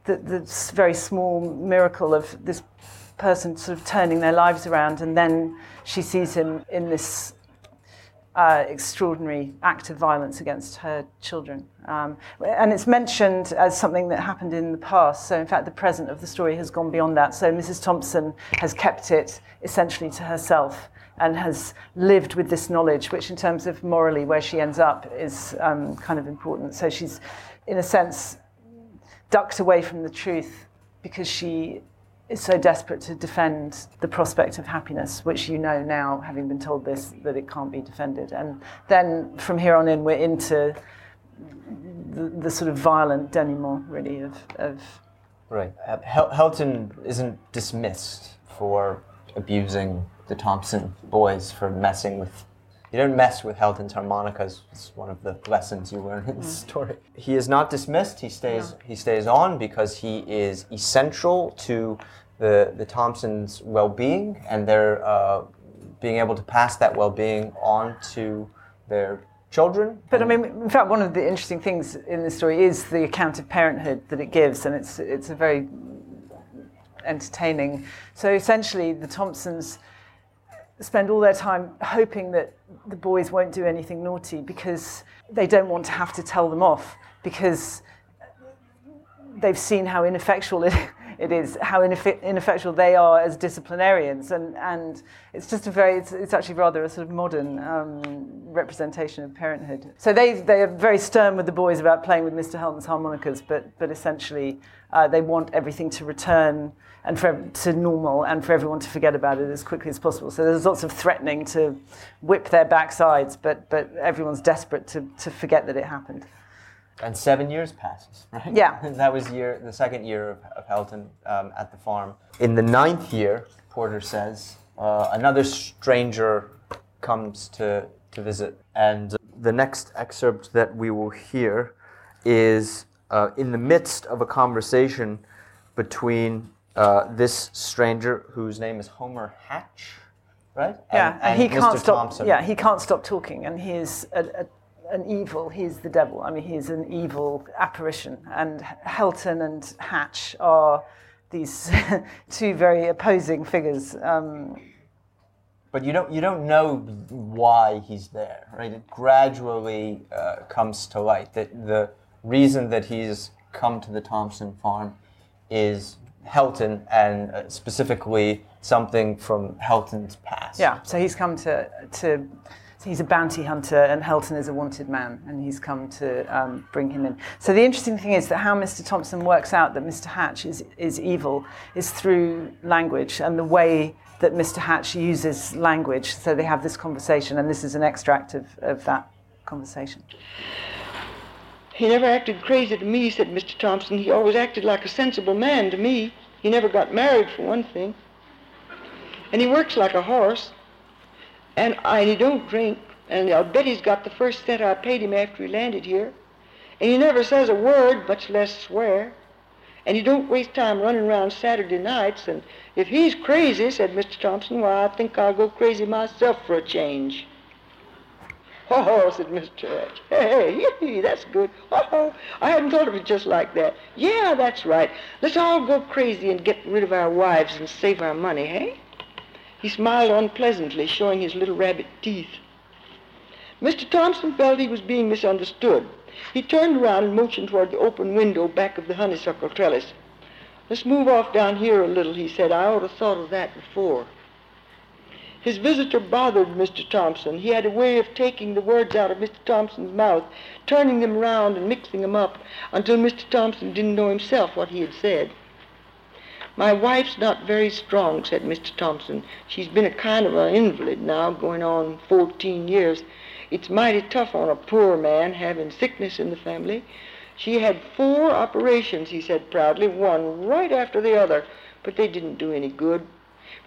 the, the very small miracle of this person sort of turning their lives around, and then she sees him in this uh, extraordinary act of violence against her children. Um, and it's mentioned as something that happened in the past. So, in fact, the present of the story has gone beyond that. So, Mrs. Thompson has kept it essentially to herself and has lived with this knowledge, which, in terms of morally, where she ends up, is um, kind of important. So, she's, in a sense, ducked away from the truth because she is so desperate to defend the prospect of happiness, which you know now, having been told this, that it can't be defended. And then from here on in, we're into the, the sort of violent denouement, really, of. of right. Uh, Hel- Helton isn't dismissed for abusing the Thompson boys for messing with. You don't mess with Helton's harmonicas. It's one of the lessons you learn in the mm. story. He is not dismissed. He stays. No. He stays on because he is essential to the the Thompsons' well-being and their uh, being able to pass that well-being on to their children. But I mean, in fact, one of the interesting things in the story is the account of parenthood that it gives, and it's it's a very entertaining. So essentially, the Thompsons spend all their time hoping that the boys won't do anything naughty because they don't want to have to tell them off because they've seen how ineffectual it, it is, how ineff- ineffectual they are as disciplinarians. And, and it's just a very, it's, it's actually rather a sort of modern um, representation of parenthood. So they, they are very stern with the boys about playing with Mr. Helton's harmonicas, but, but essentially uh, they want everything to return and for, to normal and for everyone to forget about it as quickly as possible. So there's lots of threatening to whip their backsides, but, but everyone's desperate to, to forget that it happened. And seven years passes, right? Yeah. that was year, the second year of, of Helton um, at the farm. In the ninth year, Porter says, uh, another stranger comes to, to visit. And the next excerpt that we will hear is uh, in the midst of a conversation between uh, this stranger whose name is Homer Hatch, right? Yeah, and, and he Mr. can't stop. Thompson. Yeah, he can't stop talking, and he's a, a, an evil. He's the devil. I mean, he's an evil apparition. And Helton and Hatch are these two very opposing figures. Um, but you don't you don't know why he's there, right? It gradually uh, comes to light that the reason that he's come to the Thompson farm is Helton and uh, specifically something from Helton's past. Yeah, so he's come to, to he's a bounty hunter and Helton is a wanted man and he's come to um, bring him in. So the interesting thing is that how Mr. Thompson works out that Mr. Hatch is, is evil is through language and the way that Mr. Hatch uses language. So they have this conversation and this is an extract of, of that conversation. He never acted crazy to me, said Mr. Thompson. He always acted like a sensible man to me. He never got married, for one thing. And he works like a horse. And, I, he don't drink. And I'll bet he's got the first cent I paid him after he landed here. And he never says a word, much less swear. And he don't waste time running around Saturday nights. And if he's crazy, said Mr. Thompson, why, I think I'll go crazy myself for a change. Oh, said Mr. Church. Hey, hey, that's good. Oh, I hadn't thought of it just like that. Yeah, that's right. Let's all go crazy and get rid of our wives and save our money, hey? He smiled unpleasantly, showing his little rabbit teeth. Mr. Thompson felt he was being misunderstood. He turned around and motioned toward the open window back of the honeysuckle trellis. Let's move off down here a little, he said. I ought to thought of that before. His visitor bothered Mr. Thompson. He had a way of taking the words out of Mr. Thompson's mouth, turning them round and mixing them up until Mr. Thompson didn't know himself what he had said. My wife's not very strong, said Mr. Thompson. She's been a kind of an invalid now, going on 14 years. It's mighty tough on a poor man having sickness in the family. She had four operations, he said proudly, one right after the other, but they didn't do any good.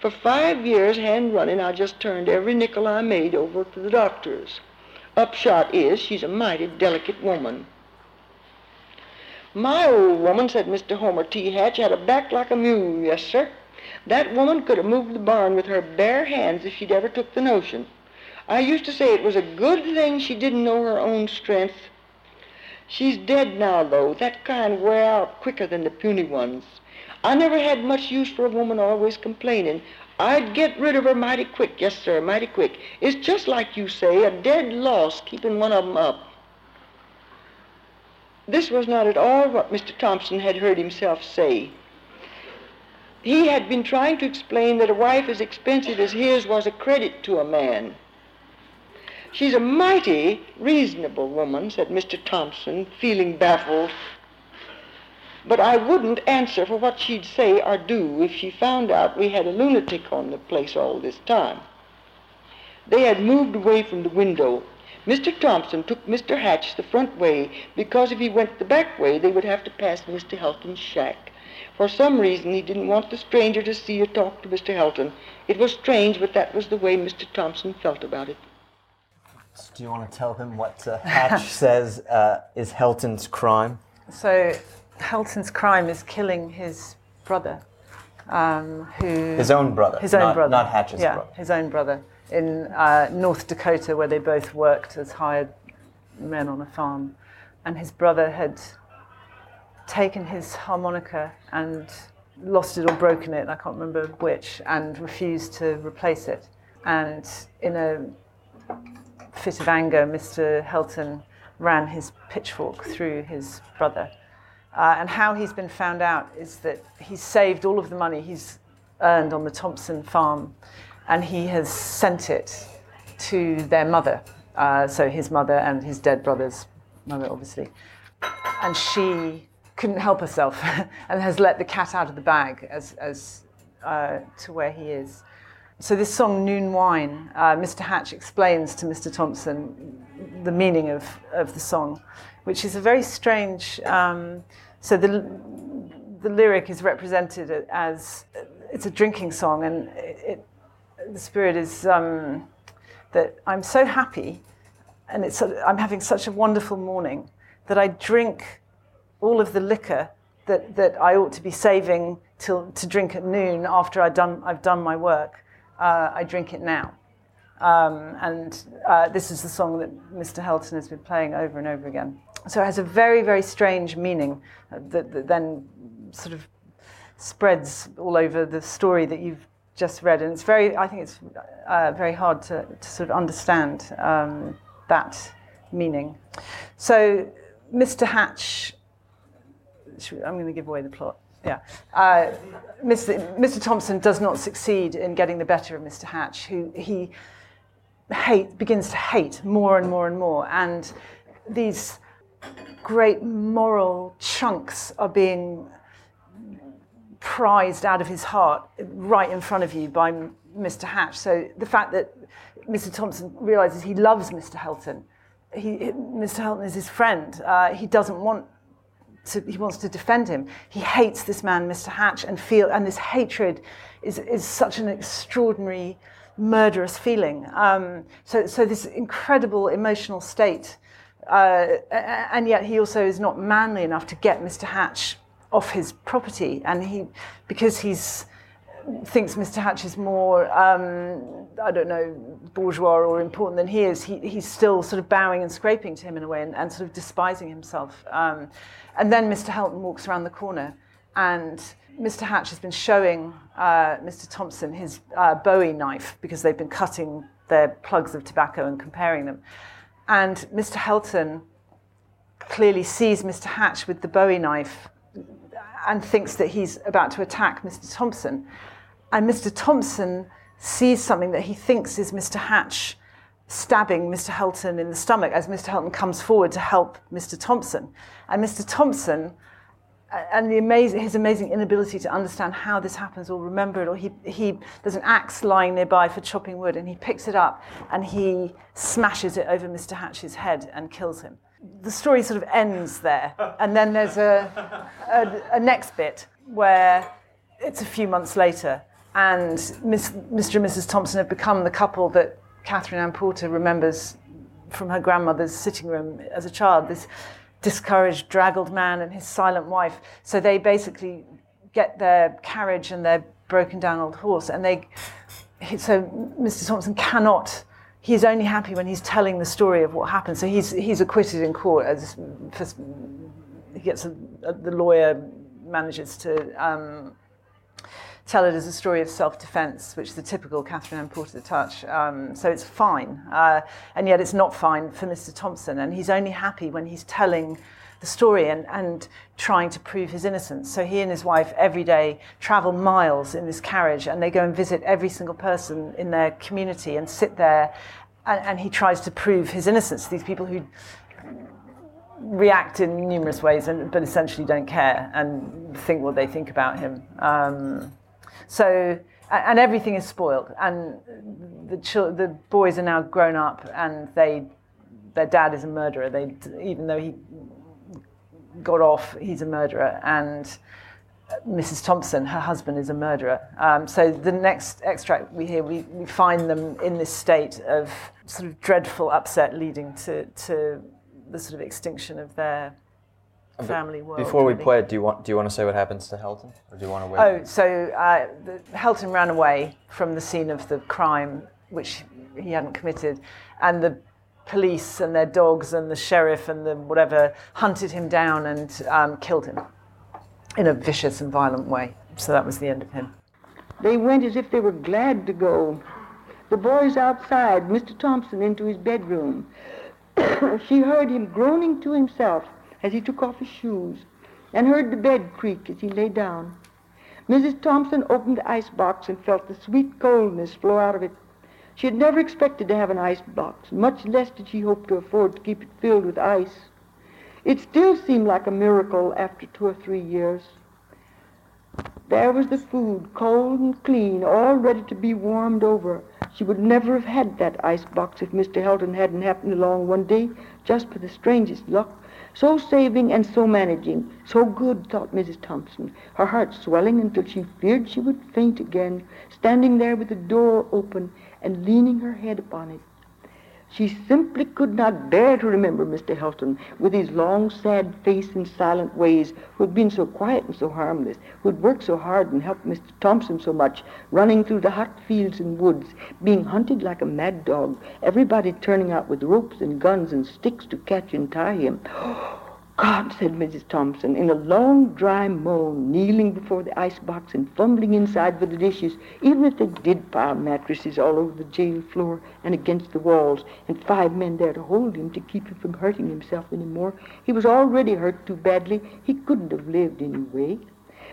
For five years, hand running, I just turned every nickel I made over to the doctors. Upshot is, she's a mighty delicate woman. My old woman, said Mr. Homer T. Hatch, had a back like a mule, yes, sir. That woman could have moved the barn with her bare hands if she'd ever took the notion. I used to say it was a good thing she didn't know her own strength. She's dead now, though. That kind wear out quicker than the puny ones. I never had much use for a woman always complaining. I'd get rid of her mighty quick, yes, sir, mighty quick. It's just like you say, a dead loss keeping one of of 'em up. This was not at all what Mr. Thompson had heard himself say. He had been trying to explain that a wife as expensive as his was a credit to a man. She's a mighty reasonable woman, said Mr. Thompson, feeling baffled. But I wouldn't answer for what she'd say or do if she found out we had a lunatic on the place all this time. They had moved away from the window. Mr. Thompson took Mr. Hatch the front way because if he went the back way, they would have to pass Mr. Helton's shack. For some reason, he didn't want the stranger to see or talk to Mr. Helton. It was strange, but that was the way Mr. Thompson felt about it. Do you want to tell him what uh, Hatch says uh, is Helton's crime? So, Helton's crime is killing his brother, um, who His own brother. his own not, brother, Not Hatch's yeah, brother. his own brother in uh, North Dakota, where they both worked as hired men on a farm, and his brother had taken his harmonica and lost it or broken it. I can't remember which, and refused to replace it. And in a fit of anger, Mr. Helton ran his pitchfork through his brother. Uh, and how he's been found out is that he's saved all of the money he's earned on the Thompson farm and he has sent it to their mother. Uh, so his mother and his dead brother's mother, obviously. And she couldn't help herself and has let the cat out of the bag as, as uh, to where he is. So this song, Noon Wine, uh, Mr. Hatch explains to Mr. Thompson the meaning of, of the song, which is a very strange. Um, so the the lyric is represented as it's a drinking song, and it, it, the spirit is um, that I'm so happy, and it's I'm having such a wonderful morning that I drink all of the liquor that, that I ought to be saving till to drink at noon after I've done I've done my work. Uh, I drink it now. Um, and uh, this is the song that Mr. Helton has been playing over and over again. So it has a very, very strange meaning that, that then sort of spreads all over the story that you've just read. And it's very, I think it's uh, very hard to, to sort of understand um, that meaning. So Mr. Hatch, I'm going to give away the plot. Yeah. Uh, Mr. Mr. Thompson does not succeed in getting the better of Mr. Hatch, who he hate, begins to hate more and more and more. And these great moral chunks are being prized out of his heart right in front of you by Mr. Hatch. So the fact that Mr. Thompson realizes he loves Mr. Helton, he, Mr. Helton is his friend. Uh, he doesn't want to, he wants to defend him. He hates this man, Mr. Hatch, and feel, and this hatred is, is such an extraordinary, murderous feeling. Um, so, so this incredible emotional state, uh, and yet he also is not manly enough to get Mr. Hatch off his property, and he, because he's thinks Mr. Hatch is more, um, I don't know, bourgeois or important than he is, he, he's still sort of bowing and scraping to him in a way and, and sort of despising himself. Um, and then Mr. Helton walks around the corner and Mr. Hatch has been showing uh, Mr. Thompson his uh, Bowie knife because they've been cutting their plugs of tobacco and comparing them. And Mr. Helton clearly sees Mr. Hatch with the Bowie knife and thinks that he's about to attack Mr. Thompson. And Mr. Thompson sees something that he thinks is Mr. Hatch stabbing Mr. Helton in the stomach as Mr. Helton comes forward to help Mr. Thompson. And Mr. Thompson, and the amazing, his amazing inability to understand how this happens or remember it, or he, he, there's an axe lying nearby for chopping wood, and he picks it up and he smashes it over Mr. Hatch's head and kills him. the story sort of ends there. And then there's a, a, a next bit where it's a few months later and Miss, Mr. and Mrs. Thompson have become the couple that Katherine Anne Porter remembers from her grandmother's sitting room as a child. This discouraged, draggled man and his silent wife. So they basically get their carriage and their broken down old horse, and they. So Mr. Thompson cannot. He's only happy when he's telling the story of what happened. So he's he's acquitted in court as for, he gets a, a, the lawyer manages to um, tell it as a story of self-defense, which is the typical Katherine Anne Porter touch. Um, so it's fine, uh, and yet it's not fine for Mr. Thompson, and he's only happy when he's telling the story and, and trying to prove his innocence. So he and his wife every day travel miles in this carriage, and they go and visit every single person in their community and sit there, and, and he tries to prove his innocence. To these people who react in numerous ways, and, but essentially don't care and think what they think about him. Um, so, and everything is spoiled, and the the boys are now grown up, and they their dad is a murderer. They even though he got off, he's a murderer, and Mrs. Thompson, her husband, is a murderer. Um, so the next extract we hear, we, we find them in this state of sort of dreadful upset, leading to to the sort of extinction of their family world. Before we really. play it, do you want do you want to say what happens to Helton, or do you want to wait? Oh, so uh, the, Helton ran away from the scene of the crime, which he hadn't committed, and the police and their dogs and the sheriff and the whatever hunted him down and um, killed him in a vicious and violent way. So that was the end of him. They went as if they were glad to go. The boys outside, Mr. Thompson into his bedroom. she heard him groaning to himself as he took off his shoes and heard the bed creak as he lay down. Mrs. Thompson opened the ice box and felt the sweet coldness flow out of it. She had never expected to have an ice box, much less did she hope to afford to keep it filled with ice. It still seemed like a miracle after two or three years. There was the food, cold and clean, all ready to be warmed over. She would never have had that ice box if Mr. Helton hadn't happened along one day, just for the strangest luck. So saving and so managing, so good, thought Mrs. Thompson, her heart swelling until she feared she would faint again, standing there with the door open and leaning her head upon it. She simply could not bear to remember Mr. Helton, with his long, sad face and silent ways, who had been so quiet and so harmless, who had worked so hard and helped Mr. Thompson so much, running through the hot fields and woods, being hunted like a mad dog, everybody turning out with ropes and guns and sticks to catch and tie him. Oh, God, said Mrs. Thompson, in a long, dry moan, kneeling before the icebox and fumbling inside for the dishes, even if they did pile mattresses all over the jail floor and against the walls, and five men there to hold him to keep him from hurting himself any more. He was already hurt too badly. He couldn't have lived anyway.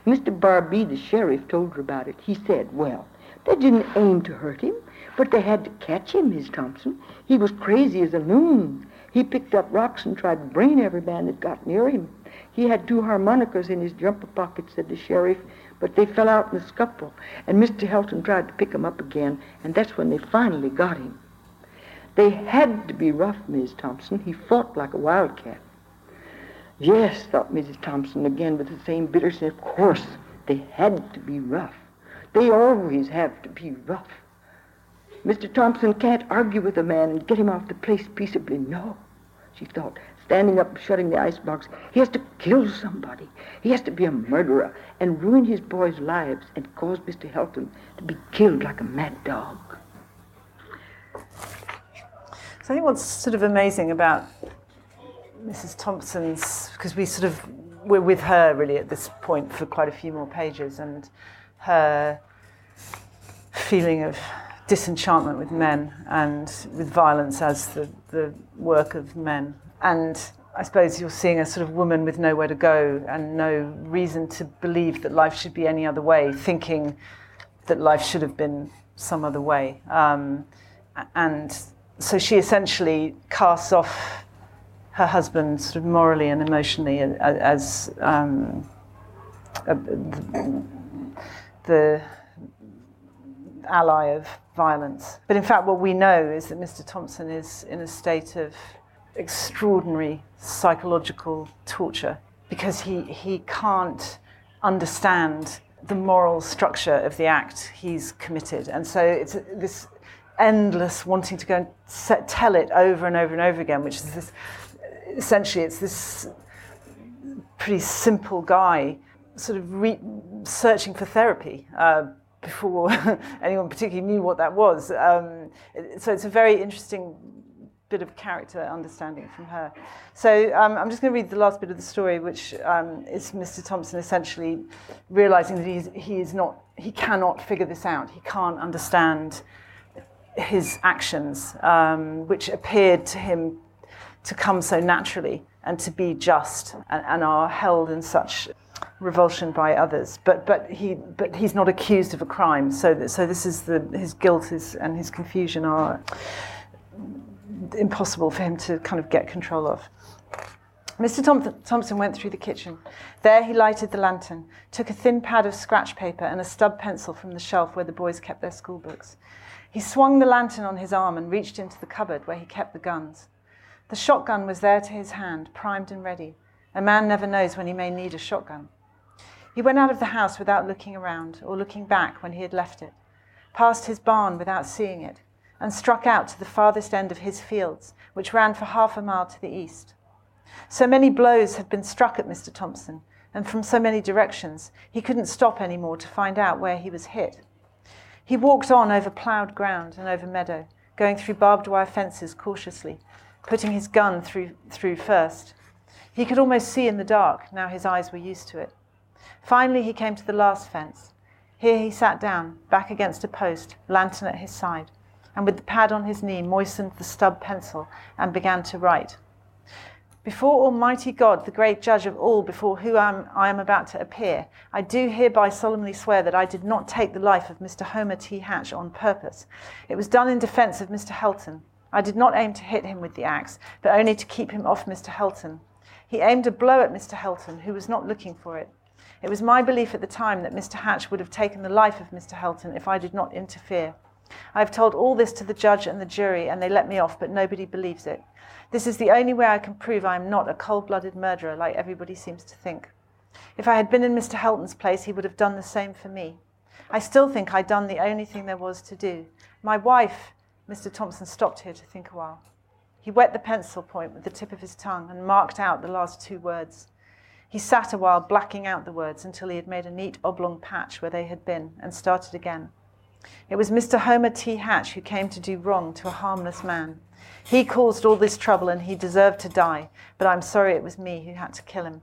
Mr. Barbee, the sheriff, told her about it. He said, well, they didn't aim to hurt him, but they had to catch him, Miss Thompson. He was crazy as a loon. He picked up rocks and tried to brain every man that got near him. He had two harmonicas in his jumper pocket, said the sheriff, but they fell out in the scuffle, and Mr. Helton tried to pick 'em up again, and that's when they finally got him. They had to be rough, Miss Thompson. He fought like a wildcat. Yes, thought Mrs. Thompson again with the same bitterness. Of course, they had to be rough. They always have to be rough. Mr. Thompson can't argue with a man and get him off the place peaceably. No, she thought, standing up shutting the icebox. He has to kill somebody. He has to be a murderer and ruin his boys' lives and cause Mr. Helton to be killed like a mad dog. So I think what's sort of amazing about Mrs. Thompson's, because we sort of, we're with her really at this point for quite a few more pages, and her feeling of disenchantment with men and with violence as the, the work of men. And I suppose you're seeing a sort of woman with nowhere to go and no reason to believe that life should be any other way, thinking that life should have been some other way. Um, and so she essentially casts off her husband sort of morally and emotionally as um, a, the ally of violence. But in fact, what we know is that Mr. Thompson is in a state of extraordinary psychological torture because he, he can't understand the moral structure of the act he's committed. And so it's this endless wanting to go and set, tell it over and over and over again, which is this essentially it's this pretty simple guy sort of re- searching for therapy. Uh, before anyone particularly knew what that was. Um, so it's a very interesting bit of character understanding from her. So um, I'm just going to read the last bit of the story, which um, is Mr. Thompson essentially realizing that he's, he is not, he cannot figure this out. He can't understand his actions, um, which appeared to him to come so naturally and to be just and, and are held in such revulsion by others. But, but, he, but he's not accused of a crime. So, that, so this is the, his guilt is, and his confusion are impossible for him to kind of get control of. Mr. Thompson went through the kitchen. There he lighted the lantern, took a thin pad of scratch paper and a stub pencil from the shelf where the boys kept their school books. He swung the lantern on his arm and reached into the cupboard where he kept the guns. The shotgun was there to his hand, primed and ready. A man never knows when he may need a shotgun. He went out of the house without looking around or looking back when he had left it, passed his barn without seeing it, and struck out to the farthest end of his fields, which ran for half a mile to the east. So many blows had been struck at Mr. Thompson, and from so many directions, he couldn't stop any more to find out where he was hit. He walked on over ploughed ground and over meadow, going through barbed wire fences cautiously, putting his gun through, through first. He could almost see in the dark, now his eyes were used to it. Finally, he came to the last fence. Here he sat down, back against a post, lantern at his side, and with the pad on his knee, moistened the stub pencil and began to write. Before Almighty God, the great judge of all, before whom I am about to appear, I do hereby solemnly swear that I did not take the life of Mr. Homer T. Hatch on purpose. It was done in defense of Mr. Helton. I did not aim to hit him with the axe, but only to keep him off Mr. Helton. He aimed a blow at Mr. Helton, who was not looking for it. It was my belief at the time that Mr. Hatch would have taken the life of Mr. Helton if I did not interfere. I have told all this to the judge and the jury, and they let me off, but nobody believes it. This is the only way I can prove I am not a cold blooded murderer like everybody seems to think. If I had been in Mr. Helton's place, he would have done the same for me. I still think I'd done the only thing there was to do. My wife, Mr. Thompson stopped here to think a while. He wet the pencil point with the tip of his tongue and marked out the last two words. He sat a while, blacking out the words until he had made a neat oblong patch where they had been, and started again. It was Mr. Homer T. Hatch who came to do wrong to a harmless man. He caused all this trouble and he deserved to die, but I'm sorry it was me who had to kill him.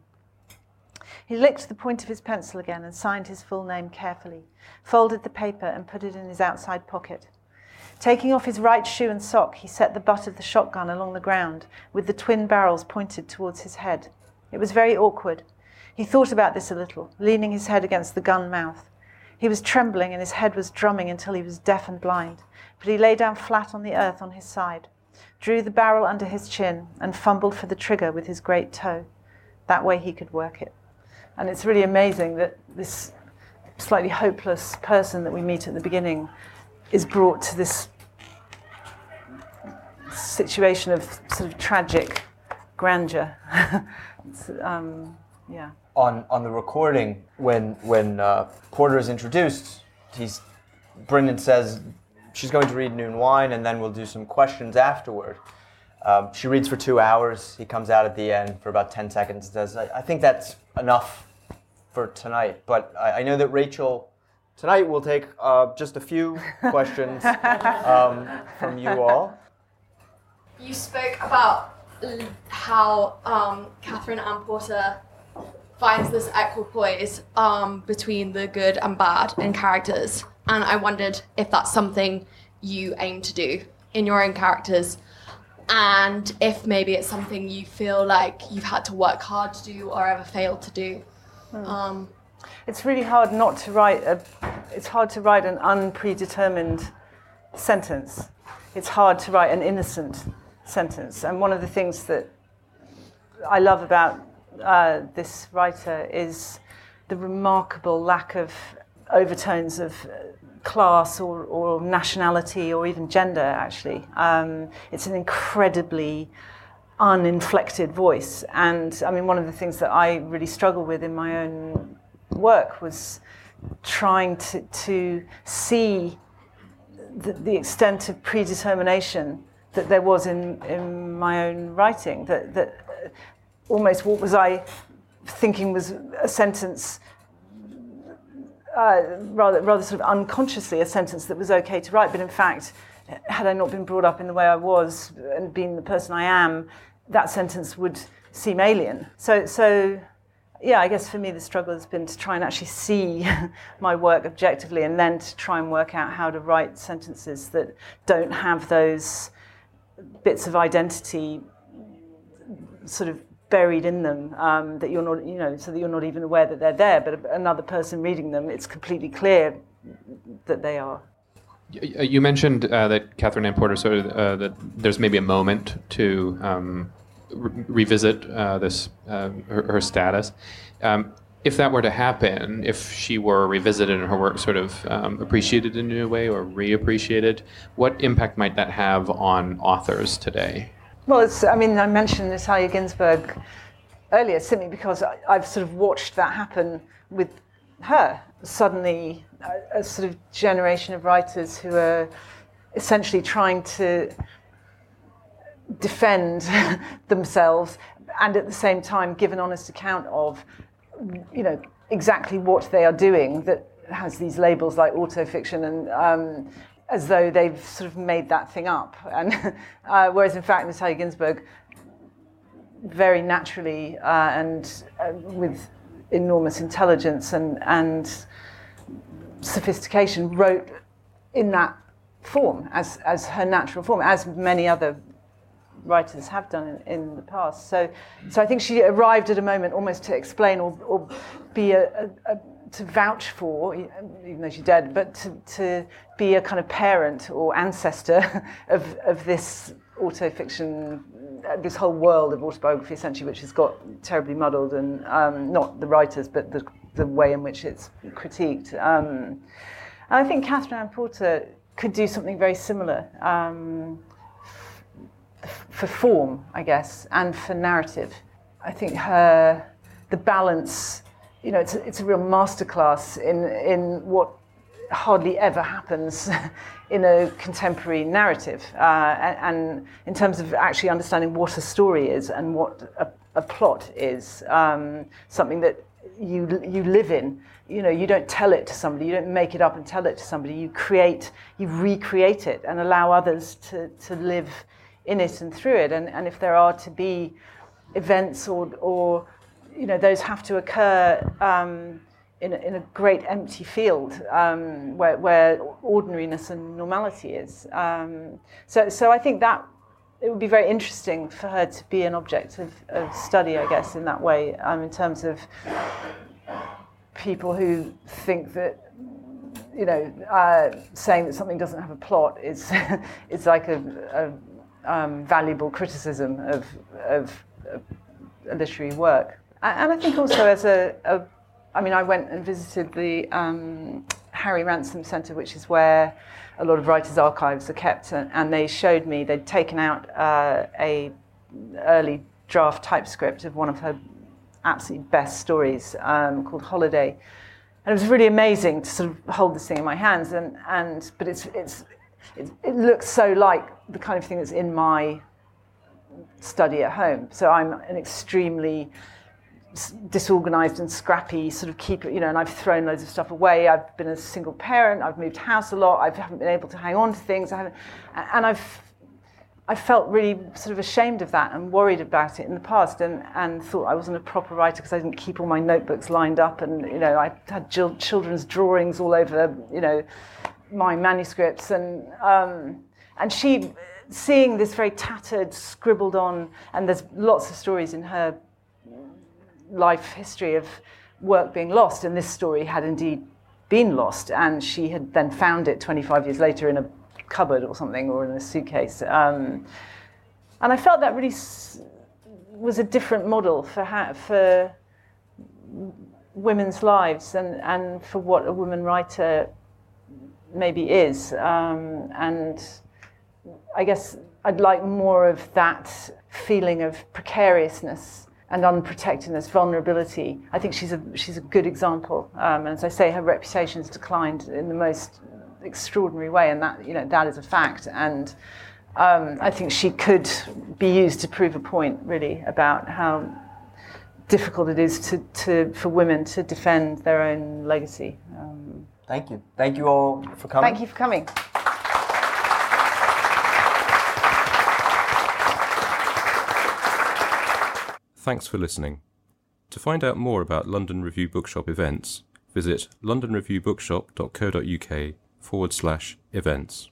He licked the point of his pencil again and signed his full name carefully, folded the paper and put it in his outside pocket. Taking off his right shoe and sock, he set the butt of the shotgun along the ground, with the twin barrels pointed towards his head. It was very awkward. He thought about this a little, leaning his head against the gun mouth. He was trembling and his head was drumming until he was deaf and blind, but he lay down flat on the earth on his side, drew the barrel under his chin, and fumbled for the trigger with his great toe. That way he could work it. And it's really amazing that this slightly hopeless person that we meet at the beginning is brought to this situation of sort of tragic grandeur. um, yeah. On on the recording, when when uh, Porter is introduced, he's Brinnin says she's going to read Noon Wine, and then we'll do some questions afterward. Um, she reads for two hours. He comes out at the end for about ten seconds. Says, I, I think that's enough for tonight. But I, I know that Rachel tonight we'll take uh, just a few questions um, from you all. You spoke about how um, Katherine Anne Porter finds this equipoise um, between the good and bad in characters. And I wondered if that's something you aim to do in your own characters, and if maybe it's something you feel like you've had to work hard to do or ever failed to do. Hmm. Um, it's really hard not to write a. It's hard to write an unpredetermined sentence. It's hard to write an innocent sentence. And one of the things that I love about uh, this writer is the remarkable lack of overtones of class or, or nationality or even gender, actually. Um, it's an incredibly uninflected voice. And I mean, one of the things that I really struggle with in my own work was trying to, to see the, the extent of predetermination that there was in, in my own writing. That, that almost what was I thinking was a sentence uh, rather, rather sort of unconsciously a sentence that was okay to write, but in fact, had I not been brought up in the way I was and been the person I am, that sentence would seem alien. So, so yeah, I guess for me the struggle has been to try and actually see my work objectively and then to try and work out how to write sentences that don't have those bits of identity sort of buried in them um, that you're not, you know, so that you're not even aware that they're there, but another person reading them, it's completely clear that they are. You mentioned uh, that Katherine Anne Porter sort of uh, that there's maybe a moment to um, re- revisit uh, this uh, her, her, status. Um, if that were to happen, if she were revisited and her work sort of um, appreciated in a new way or reappreciated, what impact might that have on authors today? Well, it's, I mean, I mentioned Natalia Ginzburg earlier simply because I, have sort of watched that happen with her. Suddenly, a, a sort of generation of writers who are essentially trying to defend themselves and at the same time give an honest account of, you know, exactly what they are doing that has these labels like autofiction and um, as though they've sort of made that thing up. And uh, whereas in fact, Natalia Ginzburg very naturally uh, and uh, with enormous intelligence and, and sophistication wrote in that form as, as her natural form, as many other writers have done in, in the past. So, so I think she arrived at a moment almost to explain or, or be a, a, a to vouch for, even though she's dead, but to, to be a kind of parent or ancestor of, of this autofiction, this whole world of autobiography, essentially, which has got terribly muddled, and um, not the writers, but the, the way in which it's critiqued. Um, and I think Katherine Anne Porter could do something very similar um, for form, I guess, and for narrative. I think her, the balance you know, it's a, it's a real masterclass in, in what hardly ever happens in a contemporary narrative. Uh, and, and, in terms of actually understanding what a story is and what a, a plot is, um, something that you, you live in. You know, you don't tell it to somebody, you don't make it up and tell it to somebody. You create, you recreate it and allow others to, to live in it and through it. And, and if there are to be events or, or you know, those have to occur um, in, a, in a great empty field um, where, where ordinariness and normality is. Um, so, so I think that it would be very interesting for her to be an object of, of study, I guess, in that way, um, in terms of people who think that you know, uh, saying that something doesn't have a plot is is like a, a um, valuable criticism of, of, of literary work. And I think also as a, a I mean, I went and visited the um, Harry Ransom Centre, which is where a lot of writers' archives are kept, and, and they showed me they'd taken out uh, a early draft typescript of one of her absolutely best stories um, called Holiday. And it was really amazing to sort of hold this thing in my hands, and, and but it's, it's, it, it looks so like the kind of thing that's in my study at home. So I'm an extremely disorganized and scrappy, sort of keep it, you know, and I've thrown loads of stuff away. I've been a single parent, I've moved house a lot, I haven't been able to hang on to things, I haven't, and I've, I felt really sort of ashamed of that and worried about it in the past and, and thought I wasn't a proper writer because I didn't keep all my notebooks lined up and, you know, I had children's drawings all over, you know, my manuscripts and, um, and she, seeing this very tattered, scribbled on, and there's lots of stories in her life history of work being lost, and this story had indeed been lost, and she had then found it 25 years later in a cupboard or something, or in a suitcase. Um, and I felt that really was a different model for ha- for women's lives and, and for what a woman writer maybe is. Um, and I guess I'd like more of that feeling of precariousness and unprotectedness, vulnerability. I think she's a she's a good example. Um, and as I say, her reputation has declined in the most extraordinary way, and that you know that is a fact. And um, I think she could be used to prove a point, really, about how difficult it is to, to for women to defend their own legacy. Thank you. Thank you all for coming. thank you for coming. Thanks for listening. To find out more about London Review Bookshop events, visit londonreviewbookshop.co.uk forward slash events.